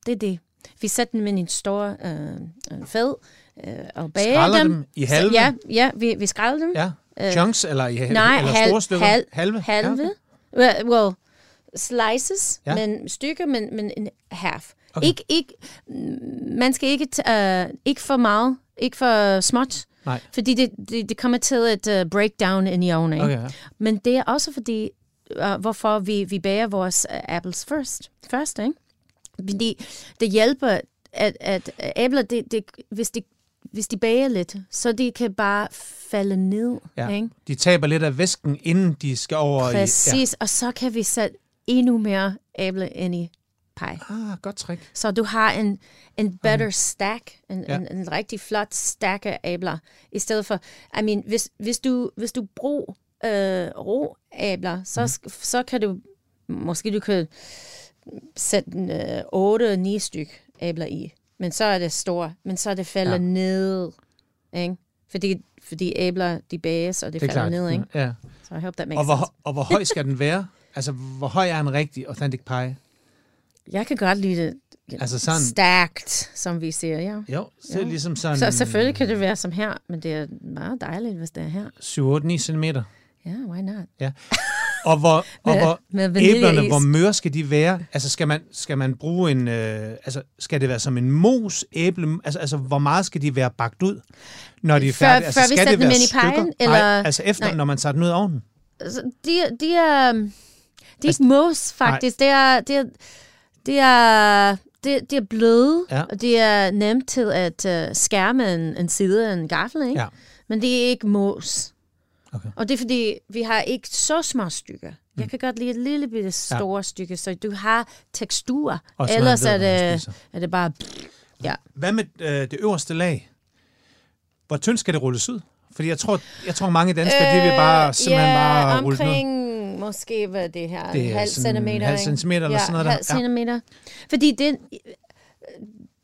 Det er det. Vi sætter dem i en stor øh, fed øh, og bager dem. dem i halve? Ja, ja vi, vi skræller dem. Ja. Chunks, eller, i, Nej, eller halv, store stykker? halv, halve? halve. Ja, Well, well, slices, Ja. ja. men stykker, men, men en half. Okay. Ikke, ikke, man skal ikke, uh, ikke for meget, ikke for småt, Nej. fordi det, det, det kommer til at uh, break down in i ovnen. Okay, ja. Men det er også fordi, uh, hvorfor vi, vi bager vores uh, apples først. Først, ikke? Fordi det hjælper, at, at æbler, det, det, hvis, de, hvis de bager lidt, så de kan bare falde ned. Ja. Ikke? De taber lidt af væsken, inden de skal over Præcis, og så kan vi sætte endnu mere æble ind i pie. i... Ja. Ah, godt trick. Så du har en, en better stack, en, Ja. ja. en, en rigtig flot stack af æbler, i stedet for, I mean, hvis, hvis du, hvis du bruger øh, rå æbler, så, mm. så kan du, måske du kan sætte øh, 8-9 styk æbler i, men så er det store, men så er det falder Ja. ned, ikke? Fordi, fordi æbler, de bages, og det, Det er falder klart. ned, ikke? Ja. Så I hope that makes Og hvor, sense. og hvor høj skal den være? Altså, hvor høj er en rigtig authentic pie? Jeg kan godt lide det Altså sådan- stacked, som vi siger, ja. Jo, så er det ligesom sådan... Så selvfølgelig kan det være som her, men det er meget dejligt, hvis det er her. 7-8-9 cm. Ja, why not? Ja. Og hvor, og hvor med æblerne, hvor møre skal de være? Altså, skal man, skal man bruge en... Øh, altså, skal det være som en mos æble? Altså, altså, hvor meget skal de være bagt ud, når de er Før- færdige? Altså, før vi skal sætter det dem være ind i stykker? pajen, Nej, eller- altså efter, Nej. når man tager den ud af ovnen? Altså, de, de er, de er ikke mos, faktisk. Det er, det er, det er, det, det er bløde, Ja. og det er nemt til at uh, skærme en, en side af en gaffel, ikke? Ja. Men det er ikke mos. Okay. Og det er fordi, vi har ikke så små stykker. Mm. Jeg kan godt lide et lille bitte store ja. stykke, så du har tekstur. Og Ellers er ved, man det, er det bare... Ja. Hvad med øh, det øverste lag? Hvor tyndt skal det rulles ud? Fordi jeg tror, jeg tror mange danskere, øh, de vil bare simpelthen ja, bare rulle omkring måske, hvad er det her, Det er halv centimeter. halv centimeter eller ja, sådan noget der. halv Ja. centimeter. Fordi det,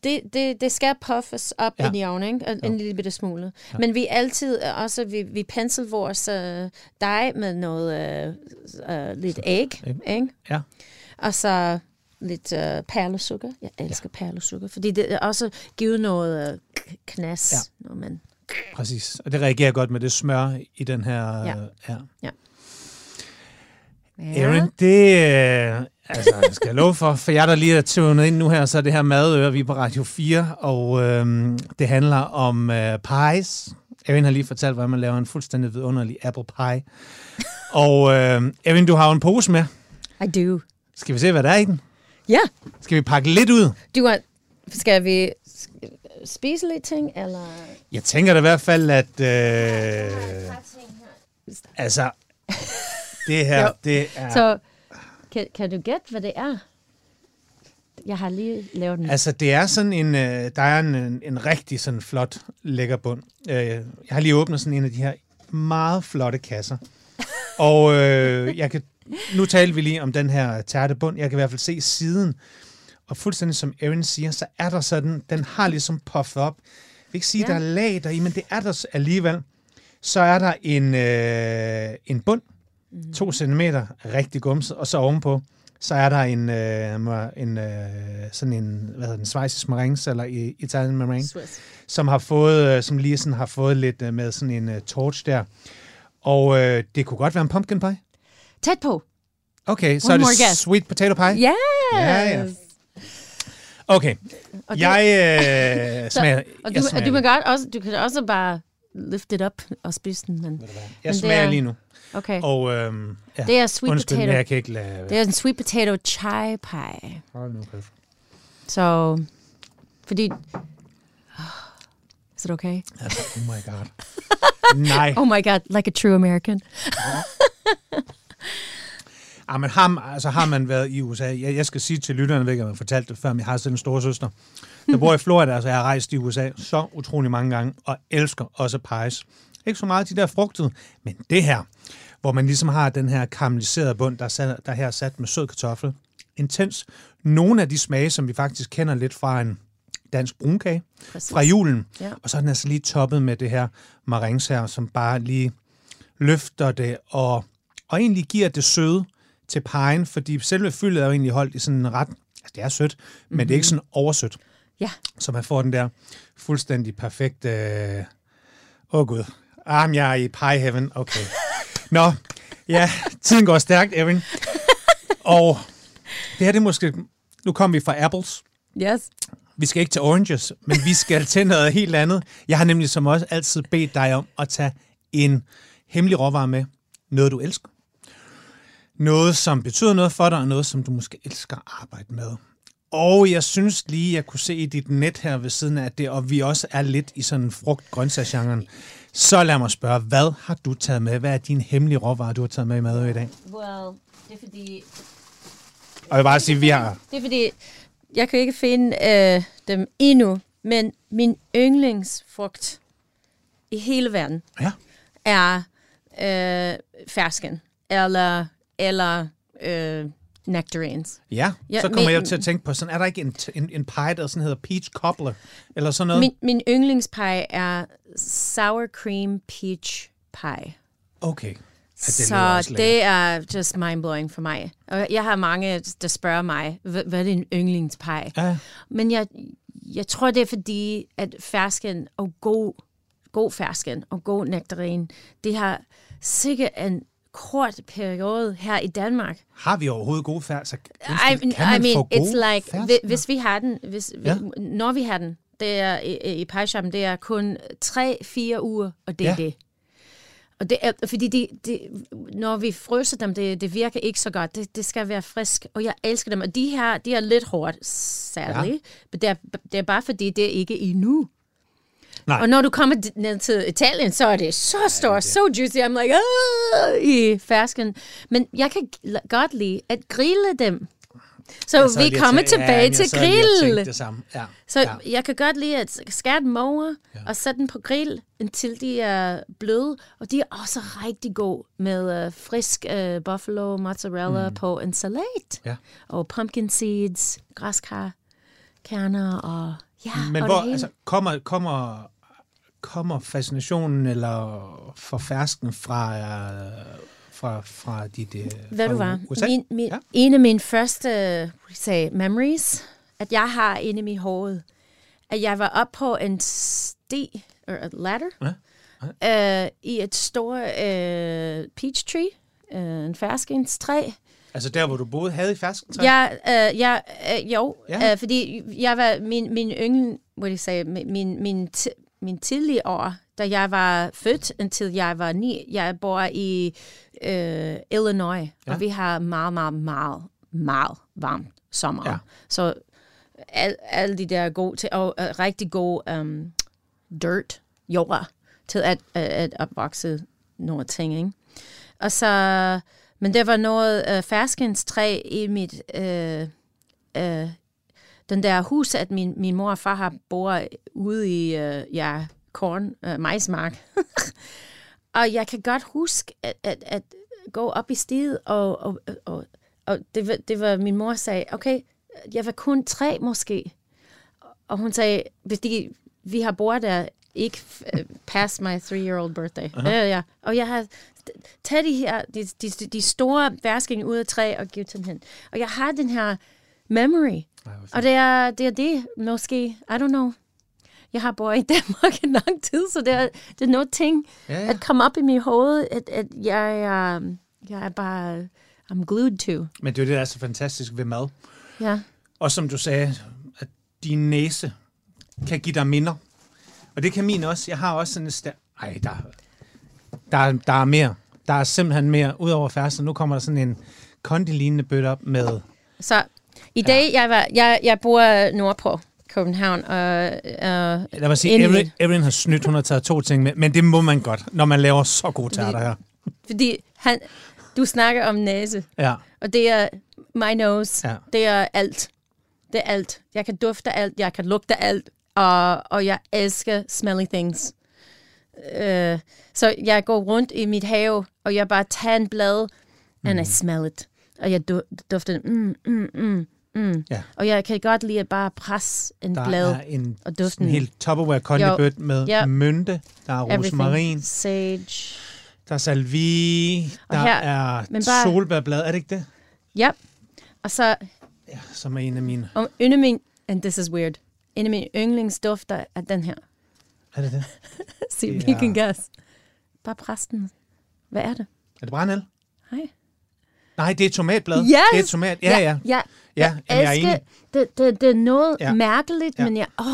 det, det, det skal puffes op Ja. i ovnen, ikke? Og en lille bitte smule. Ja. Men vi altid også, vi, vi pensel vores øh, dej med noget, øh, øh, lidt æg, ikke? Ja. Og så lidt øh, perlesukker. Jeg elsker ja. perlesukker, fordi det er også giver noget øh, knas, Ja. når man... Præcis. Og det reagerer godt med det smør i den her... Ja. øh, ja. Ja. Erin, det øh, altså, jeg skal love for, for jer, der lige er tunet ind nu her, så er det her Madøre, vi er på Radio 4, og øh, det handler om øh, pies. Erin har lige fortalt, hvordan man laver en fuldstændig vidunderlig apple pie. og øh, Erin, du har jo en pose med. I do. Skal vi se, hvad der er i den? Ja. Skal vi pakke lidt ud? Du want, skal vi spise lidt ting, eller... Jeg tænker da i hvert fald, at... Øh, altså, det her, Jo. det er... Så kan, kan du gætte, hvad det er? Jeg har lige lavet den. Altså, det er sådan en, øh, der er en, en, rigtig sådan flot, lækker bund. Øh, jeg har lige åbnet sådan en af de her meget flotte kasser. Og øh, jeg kan, nu taler vi lige om den her tærte bund. Jeg kan i hvert fald se siden. Og fuldstændig som Erin siger, så er der sådan, den har ligesom puffet op. Jeg vil ikke sige, ja. der er lag deri, men det er der alligevel. Så er der en, øh, en bund, Mhm. to centimeter, rigtig gumset, og så ovenpå, så er der en, øh, en øh, sådan en, hvad hedder den, svejsisk marings, eller i Italian Swiss. som har fået, øh, som lige sådan har fået lidt øh, med sådan en øh, torch der. Og øh, det kunne godt være en pumpkin pie. Tæt på. Okay, så One er det guess. sweet potato pie? Yes! Ja, ja. Okay, Og du, jeg øh, smager, og jeg du, og smager du, må lige. godt også, du kan også bare lift it up og spise den. Men, Jeg men smager er- lige nu. Okay. Og øhm, ja, Det er sweet undskyld, potato. jeg kan ikke lade... Det er en sweet potato chai pie. Hold nu kæft. Så, fordi... Is it okay? Altså, oh my god. Nej. Oh my god, like a true American. Ah, men har, altså, har man været i USA? Jeg, jeg skal sige til lytterne, ved ikke, om jeg har fortalt det før, men jeg har selv en store søster, der bor i Florida, altså jeg har rejst i USA så utrolig mange gange, og elsker også pies. Ikke så meget de der frugtede, men det her, hvor man ligesom har den her karamelliserede bund, der er, sat, der er her sat med sød kartoffel. Intens. Nogle af de smage, som vi faktisk kender lidt fra en dansk brunkage Præcis. fra julen. Ja. Og så er den altså lige toppet med det her marings her, som bare lige løfter det og, og egentlig giver det søde til pegen, fordi selve fyldet er jo egentlig holdt i sådan en ret, altså det er sødt, men mm-hmm. det er ikke sådan oversødt. Ja. Så man får den der fuldstændig perfekte... Åh oh gud. Ah, jeg er i pie heaven. Okay. Nå, ja, tiden går stærkt, Erin. Og det her det er måske... Nu kommer vi fra apples. Yes. Vi skal ikke til oranges, men vi skal til noget helt andet. Jeg har nemlig som også altid bedt dig om at tage en hemmelig råvare med. Noget, du elsker. Noget, som betyder noget for dig, og noget, som du måske elsker at arbejde med. Og jeg synes lige, jeg kunne se i dit net her ved siden af det, og vi også er lidt i sådan frugt-grøntsagsgenren. Så lad mig spørge, hvad har du taget med? Hvad er din hemmelige råvare, du har taget med i mad i dag? Well, det er fordi... Og jeg vil bare sige, vi har... Det er fordi, jeg kan ikke finde øh, dem endnu, men min yndlingsfrugt i hele verden Ja, er øh, fersken, eller, eller øh, nectarines. ja. Ja, så kommer men- jeg til at tænke på, sådan er der ikke en, en, en pie, der sådan hedder peach cobbler, eller sådan noget? Min, min yndlingspie er sour cream peach pie. Okay. Ja, det lyder så det er just mindblowing for mig. Og jeg har mange, der spørger mig, hvad, hvad er din yndlingspie? Ja, Men jeg, jeg tror, det er fordi, at fersken og god, god fersken og god nektarin, det har sikkert en kort periode her i Danmark. har vi overhovedet gode færd? Så, I, kan I man mean, få it's gode like, ferskner? hvis, vi har den, hvis, Ja. ja. når vi har den, det er i, i pie-shoppen, det er kun 3-4 uger, og det er Ja. det. Og det er, fordi det, det, når vi fryser dem, det, det virker ikke så godt. Det, det skal være frisk, og jeg elsker dem. Og de her, de er lidt hårdt, særligt. Ja. Men det er, det er bare fordi, det er ikke endnu. Nej. Og når du kommer ned til Italien, så er det så stort, så juicy. I'm like, "Ah," i fersken. Men jeg kan godt lide at grille dem. Så Jeg sad vi kommer tilbage ja, til jeg tænkte grill. det samme. Ja. Så ja. ja. jeg kan godt lide at skære dem over ja. og sætte dem på grill, indtil de er bløde. Og de er også rigtig gode med uh, frisk uh, buffalo mozzarella mm. på en salat. Ja. Og pumpkin seeds, græskar, kerner og ja, Men hvor, hele. altså, kommer, kommer, kommer fascinationen eller forfærsken fra, øh, fra, fra dit øh, Ved fra du hvad? USA? Min, min, Ja. ja. En af mine første you say, memories, at jeg har inde i mit hoved, at jeg var op på en sti, eller et ladder, Ja. øh, i et stort øh, peach tree, øh, en ferskenstræ. Altså der, hvor du boede, havde i fersken? Jeg, øh, jeg, øh, jo, Ja. ja. øh, fordi jeg var min, min what do you say, min, min, min, ti- min tidlige år, da jeg var født, indtil jeg var ni. Jeg bor i øh, Illinois, Ja. og vi har meget, meget, meget, meget varmt sommer. Ja. Så al, alle de der gode, til, og uh, rigtig gode um, dirt, jord, til at, at, at opvokse nogle ting, ikke? Og så, men der var noget øh, uh, ferskenstræ i mit, Øh, øh, den der hus, at min, min mor og far har bor ude i øh, ja, korn, øh, majsmark. og jeg kan godt huske at, at, at gå op i stiget, og, og, og, og det, var, det var, min mor sagde, okay, jeg var kun tre måske. Og hun sagde, hvis de, vi har bor der ikke uh, past my three-year-old birthday. Uh-huh. Ja, ja. Og jeg har taget de her, de, de, de store værsking ud af træ og givet dem hen. Og jeg har den her memory. Ej, og det er, det er det, måske, I don't know. Jeg har boet i Danmark en lang tid, så det er, det er noget ting, ja, ja. at komme op i mit hoved, at, at jeg, er, jeg er bare, I'm glued to. Men det er det, der er så fantastisk ved mad. Ja. Og som du sagde, at din næse kan give dig minder. Og det kan min også. Jeg har også sådan en stær... Ej, der, der, der er mere. Der er simpelthen mere. Udover færdsel, nu kommer der sådan en kondilignende bøtte op med... Så i dag, ja. jeg, var, jeg, jeg bor nordpå. København og uh, Lad mig sige, Erin, Erin har snydt, hun har taget to ting med, men det må man godt, når man laver så gode tærter her. Fordi han, du snakker om næse, ja. og det er my nose, ja. det er alt. Det er alt. Jeg kan dufte alt, jeg kan lugte alt, og, og jeg elsker smelly things. Uh, så jeg går rundt i mit have, og jeg bare tager en blad, mm. and I smell it. Og jeg dufter, mm, mm, mm. Mm. Ja. Og jeg kan godt lide at bare presse en der blad er en, og duften. en helt Tupperware kondibøt med yep. mynte, der er rosmarin, sage, der er salvie, der her, er bare, solbærblad, er det ikke det? Ja. Yep. Og så... Ja, som er en af mine... Og mine, and this is weird, en af mine yndlingsdufter er den her. Er det det? Se, det vi kan gas. Bare pres den. Hvad er det? Er det brændel? Nej. Nej, det er tomatblad. Yes! Det er tomat. Ja, ja. ja. Ja, jeg, jeg er enig. Det, det, det er noget ja. mærkeligt, ja. men jeg... Åh.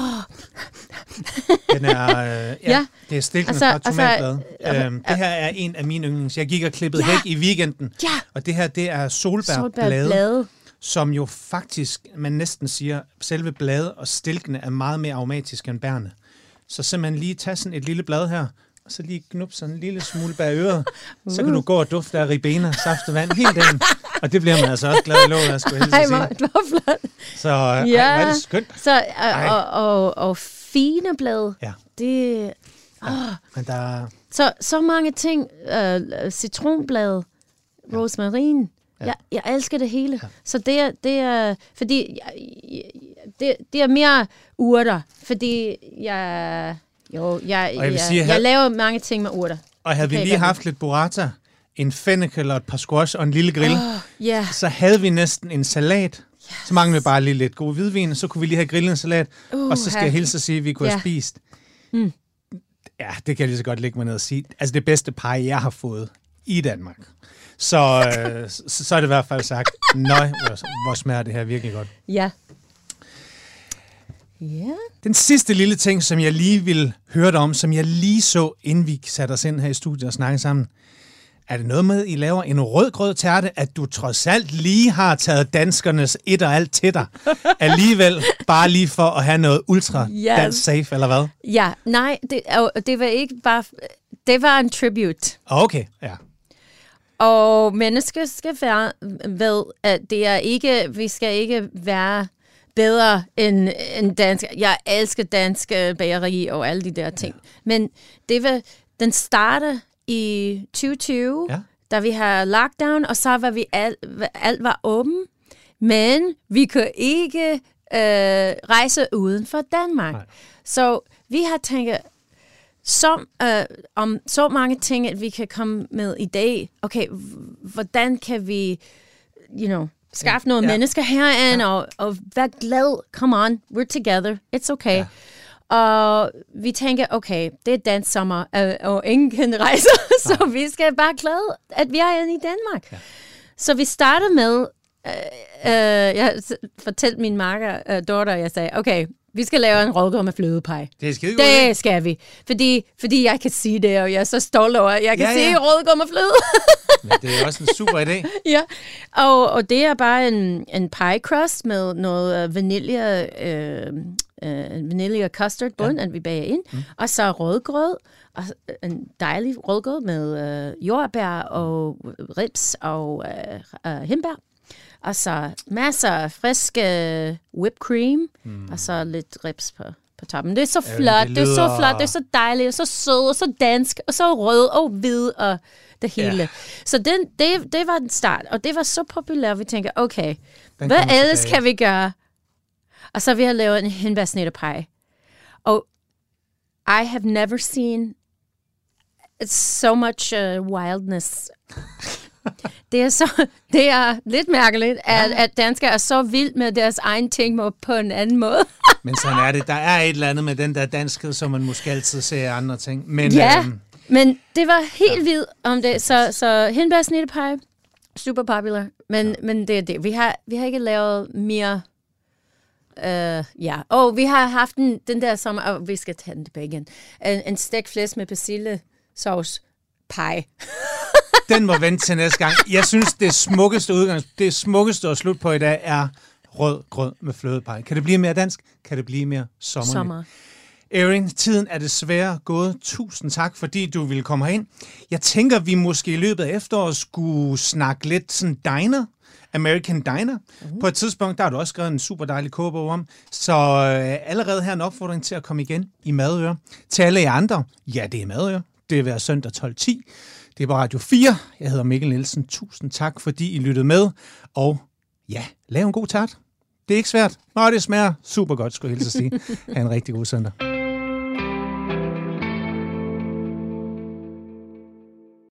Den er... Øh, ja, ja, det er stilken altså, fra tomatblad. Altså, øhm, det her er en af mine yndlings. Jeg gik og klippede ja. hæk i weekenden. Ja. Og det her, det er solbærblade. Solbærblade som jo faktisk, man næsten siger, selve bladet og stilkene er meget mere aromatiske end bærne. Så simpelthen lige tage sådan et lille blad her, og så lige knup sådan en lille smule bag øret, uh. så kan du gå og dufte af ribena, saft og vand hele dagen. Og det bliver man altså også glad i låget, jeg skulle helst sige. Var flot. Så øh, ja. ej, er det skønt. Så, og, og, og, og fine blad, ja. det... Ja, oh. men der... så, så mange ting. Uh, citronblad, ja. rosmarin. Ja. Jeg, jeg elsker det hele. Ja. Så det er, det er fordi det, det er mere urter, fordi jeg jo, jeg, og jeg, jeg, sige, jeg, jeg laver mange ting med urter. Og havde vi lige haft lidt burrata, en fennel og et par squash og en lille grill, oh, yeah. så havde vi næsten en salat. Yes. Så manglede vi bare lige lidt god hvidvin, så kunne vi lige have grillet en salat, uh, og så skal jeg hilse at sige, at vi kunne yeah. have spist. Mm. Ja, det kan jeg lige så godt lægge mig ned og sige. Altså det bedste pie, jeg har fået i Danmark. Så, øh, så, så er det i hvert fald sagt, nøj, hvor, hvor smager det her virkelig godt. Ja, Ja. Den sidste lille ting, som jeg lige vil høre dig om, som jeg lige så, inden vi satte os ind her i studiet og snakke sammen, er det noget med, at I laver en rødgrød tærte, at du trods alt lige har taget danskernes et og alt til dig? Alligevel, bare lige for at have noget ultra yes. dansk safe, eller hvad? Ja, nej, det, det var ikke bare... Det var en tribute. Okay, ja. Og mennesker skal være ved, at det er ikke, vi skal ikke være bedre end, end dansk. Jeg elsker danske bageri og alle de der ting. Ja. Men det var, den startede i 2020, ja. da vi har lockdown, og så var vi alt, alt var åben, men vi kunne ikke øh, rejse uden for Danmark. Nej. Så vi har tænkt, så, øh, om så mange ting, at vi kan komme med i dag. Okay, hvordan kan vi, you know, Skaff noget ja. mennesker herinde, ja. og, og vær glad. Come on, we're together. It's okay. Ja. Og vi tænker, okay, det er dansk sommer, øh, og ingen kan rejse, så vi skal bare glade, at vi er inde i Danmark. Ja. Så vi starter med, øh, øh, jeg fortalte min marker, øh, daughter, jeg sagde, okay, vi skal lave en rådgård med flødepej. Det skal Det skal vi. Fordi, fordi jeg kan sige det, og jeg er så stolt over, at jeg kan ja, ja. sige rådgård med fløde. Men det er også en super idé. ja, og, og det er bare en, en pie crust med noget vanilje, øh, øh, vanilje custard bund, ja. at vi bager ind. Mm. Og så rødgrød, og en dejlig rødgrød med øh, jordbær og ribs og øh, øh, himbær. Og så masser af friske whipped cream, mm. og så lidt rips på, på toppen. Det er så flot, det det, er så lyder- flot, det er så dejligt, og så sød, og så dansk, og så rød og hvid, og det hele. Ja. Så den, det, det var en start, og det var så populært, vi tænker, okay, Den hvad ellers tilbage. kan vi gøre? Og så vi har lavet en hindbærsnitterpej. Og I have never seen so much uh, wildness. det, er så, det er lidt mærkeligt, at, at danskere er så vild med deres egen ting på en anden måde. Men sådan er det. Der er et eller andet med den der danskhed, som man måske altid ser i andre ting. Men ja, øhm, men det var helt ja. vildt om det. Så, så hindbærsnittepej, super popular. Men, ja. men det er det. Vi har, vi har ikke lavet mere... Uh, ja, og vi har haft den, den der sommer, og vi skal tage den tilbage igen. En, en stegt flæsk med persillesauce pie. den må vente til næste gang. Jeg synes, det smukkeste udgang, det smukkeste at slutte på i dag er rød grød med flødepej. Kan det blive mere dansk? Kan det blive mere sommerligt? Sommer. Erin, tiden er desværre gået. Tusind tak, fordi du ville komme herind. Jeg tænker, vi måske i løbet af efteråret skulle snakke lidt sådan diner, American Diner. Uh. På et tidspunkt, der har du også skrevet en super dejlig kogebog om. Så øh, allerede her en opfordring til at komme igen i Madøre. Til alle jer andre, ja, det er Madøre. Det er hver søndag 12.10. Det var Radio 4. Jeg hedder Mikkel Nielsen. Tusind tak, fordi I lyttede med. Og ja, lav en god tart. Det er ikke svært. Nå, det smager super godt, skulle jeg hilse at sige. Ha' en rigtig god søndag.